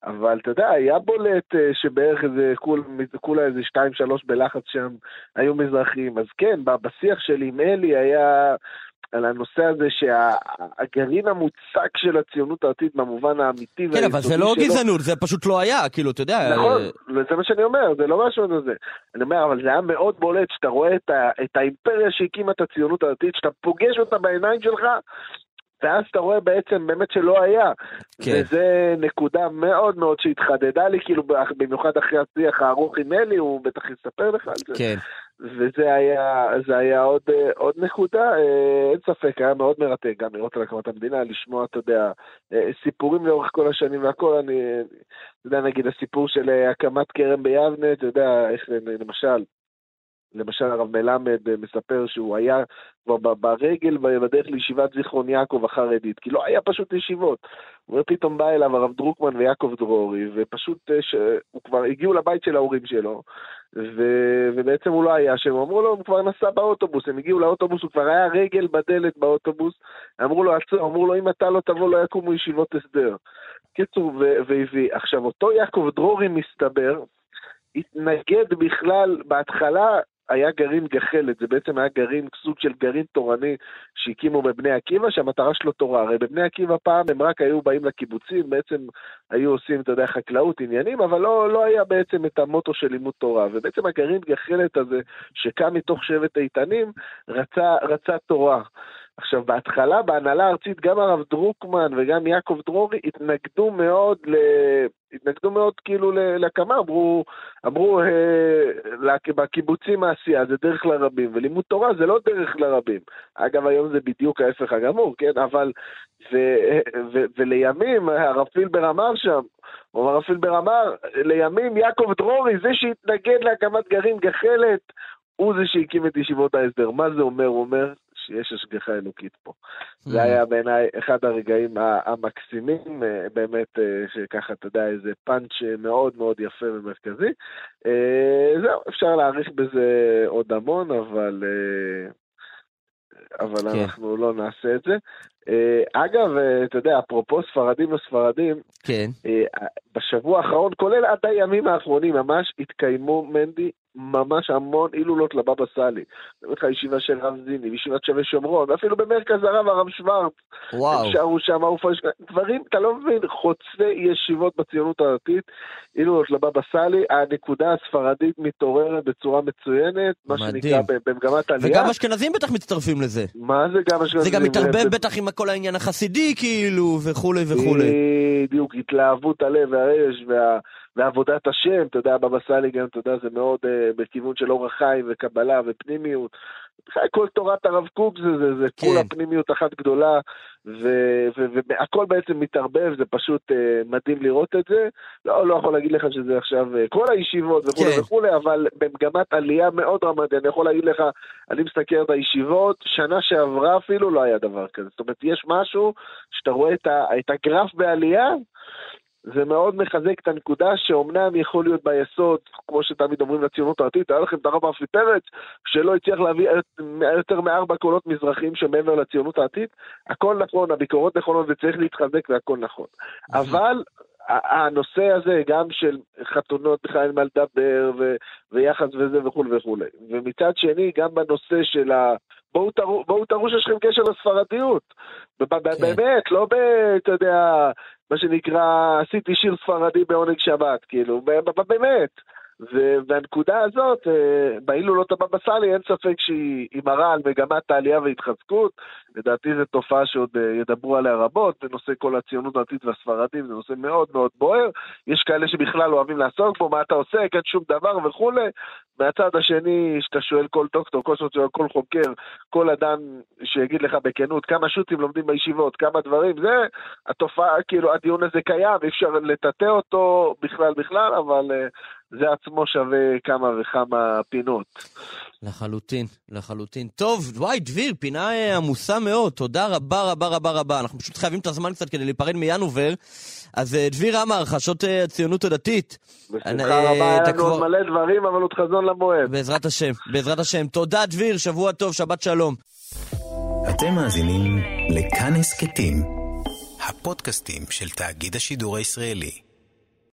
אבל אתה יודע, היה בולט אה, שבערך איזה, כול- כולה איזה שתיים שלוש בלחץ שם היו מזרחים. אז כן, בשיח שלי עם אלי היה על הנושא הזה שהגרעין המוצק של הציונות הדתית במובן האמיתי כן, אבל זה לא שלו- גזענות, זה פשוט לא היה, כאילו, אתה יודע... נכון, אה, זה מה שאני אומר, זה לא משהו הזה. אני אומר, אבל זה היה מאוד בולט שאתה רואה את, ה, את האימפריה שהקימה את הציונות הדתית, שאתה פוגש אותה בעיניים שלך, ואז אתה רואה בעצם באמת שלא היה. כן. וזה נקודה מאוד מאוד שהתחדדה לי, כאילו במיוחד אחרי השיח הארוך עם אלי, הוא בטח יספר לך על זה. כן. וזה היה, זה היה עוד, אה, עוד נקודה, אה, אין ספק, היה מאוד מרתק גם לראות על הקמת המדינה, לשמוע, אתה יודע, אה, סיפורים לאורך כל השנים והכל, אני, אתה יודע, נגיד הסיפור של הקמת כרם ביבנה, אתה יודע, איך, למשל, למשל הרב מלמד אה, מספר שהוא היה כבר ברגל בדרך לישיבת זיכרון יעקב החרדית, כי לא היה פשוט ישיבות. הוא אומר, פתאום בא אליו הרב דרוקמן ויעקב דרורי, ופשוט, אה, ש... הוא כבר הגיעו לבית של ההורים שלו, ו... ובעצם הוא לא היה שם, אמרו לו, הוא כבר נסע באוטובוס, הם הגיעו לאוטובוס, הוא כבר היה רגל בדלת באוטובוס, אמרו לו, עצור, אמרו לו, אם אתה לא תבוא, לא יקומו ישיבות הסדר. קיצור. והביא. עכשיו, אותו יעקב דרורי מסתבר, התנגד בכלל, בהתחלה היה גרעין גחלת, זה בעצם היה גרעין, סוג של גרעין תורני שהקימו בבני עקיבא, שהמטרה שלו תורה. הרי בבני עקיבא פעם הם רק היו באים לקיבוצים, בעצם היו עושים, אתה יודע, חקלאות, עניינים, אבל לא, לא היה בעצם את המוטו של לימוד תורה. ובעצם הגרעין גחלת הזה, שקם מתוך שבט איתנים, רצה, רצה תורה. עכשיו, בהתחלה, בהנהלה הארצית, גם הרב דרוקמן וגם יעקב דרורי התנגדו מאוד, ל... התנגדו מאוד כאילו להקמה, אמרו, אמרו אה, בקיבוצים העשייה זה דרך לרבים, ולימוד תורה זה לא דרך לרבים. אגב, היום זה בדיוק ההפך הגמור, כן? אבל, ו, ו, ולימים, הרב פילבר אמר שם, או הרב פילבר אמר, לימים יעקב דרורי, זה שהתנגד להקמת גרעין גחלת, הוא זה שהקים את ישיבות ההסדר. מה זה אומר? הוא אומר שיש השגחה אלוקית פה. זה mm. היה בעיניי אחד הרגעים המקסימים, אה, באמת, אה, שככה, אתה יודע, איזה פאנץ' מאוד מאוד יפה ומרכזי. אה, זהו, אפשר להעריך בזה עוד המון, אבל... אבל כן. אנחנו לא נעשה את זה. אגב, אתה יודע, אפרופו ספרדים וספרדים, כן. בשבוע האחרון, כולל עד הימים האחרונים, ממש התקיימו, מנדי, ממש המון הילולות לבבא סאלי. אני אומר לך, ישיבה של רב זיני, ישיבת שווה שומרון, ואפילו במרכז הרב, הרב שוורץ. וואו. הם שרו שם, דברים, אתה לא מבין, חוצי ישיבות בציונות הדתית, הילולות לבבא סאלי, הנקודה הספרדית מתעוררת בצורה מצוינת, מה מדהים. שנקרא במגמת עלייה. וגם אשכנזים בטח מצטרפים לזה. מה זה גם אשכנזים? זה גם מתערבב בטח עם כל העניין החסידי, כאילו, וכולי וכולי. בדיוק, התלהבות הלב והרגש וה... ועבודת השם, אתה יודע, בבא סאלי גם, אתה יודע, זה מאוד uh, בכיוון של אורח חיים וקבלה ופנימיות. כל תורת הרב קוק זה, זה, זה כן. כולה פנימיות אחת גדולה, והכל בעצם מתערבב, זה פשוט uh, מדהים לראות את זה. לא, לא יכול להגיד לך שזה עכשיו uh, כל הישיבות וכולי כן. וכולי, אבל במגמת עלייה מאוד דרמטית. אני יכול להגיד לך, אני מסתכל על הישיבות, שנה שעברה אפילו לא היה דבר כזה. זאת אומרת, יש משהו שאתה רואה את, ה, את הגרף בעלייה, זה מאוד מחזק את הנקודה שאומנם יכול להיות ביסוד, כמו שתמיד אומרים לציונות הדתית, היה לכם את הרב רפי פרץ, שלא הצליח להביא יותר מארבע קולות מזרחיים שמעבר לציונות הדתית, הכל נכון, הביקורות נכונות וצריך להתחזק והכל נכון. אבל הנושא הזה, גם של חתונות בכלל אין מה לדבר, ויחס וזה וכולי וכולי. ומצד שני, גם בנושא של ה... בואו תראו, בואו תראו שיש לכם קשר לספרדיות. כן. באמת, לא ב... אתה יודע, מה שנקרא, עשיתי שיר ספרדי בעונג שבת, כאילו, באמת. והנקודה הזאת, אה, בהילולות הבבא סאלי, אין ספק שהיא מראה על מגמת העלייה והתחזקות. לדעתי זו תופעה שעוד אה, ידברו עליה רבות, בנושא כל הציונות הדתית והספרדים, זה נושא מאוד מאוד בוער. יש כאלה שבכלל אוהבים לעסוק בו, מה אתה עושה, אין שום דבר וכולי. מהצד השני, שאתה שואל כל דוקטור, כל סוציו, כל חוקר, כל אדם שיגיד לך בכנות כמה שו"תים לומדים בישיבות, כמה דברים, זה התופעה, כאילו הדיון הזה קיים, אי אפשר לטאטא אותו בכלל בכלל, אבל uh, זה עצמו שווה כמה וכמה פינות. לחלוטין, לחלוטין. טוב, וואי, דביר, פינה אה, עמוסה מאוד, תודה רבה רבה רבה רבה. אנחנו פשוט חייבים את הזמן קצת כדי להיפרד מינובר. אז אה, דביר עמר, חשות אה, הציונות הדתית. בשמחה רבה, היה לנו עוד מלא דברים, אבל עוד חזון למועד. בעזרת השם, בעזרת השם. תודה, דביר, שבוע טוב, שבת שלום. אתם מאזינים לכאן הסכתים, הפודקאסטים של תאגיד השידור הישראלי.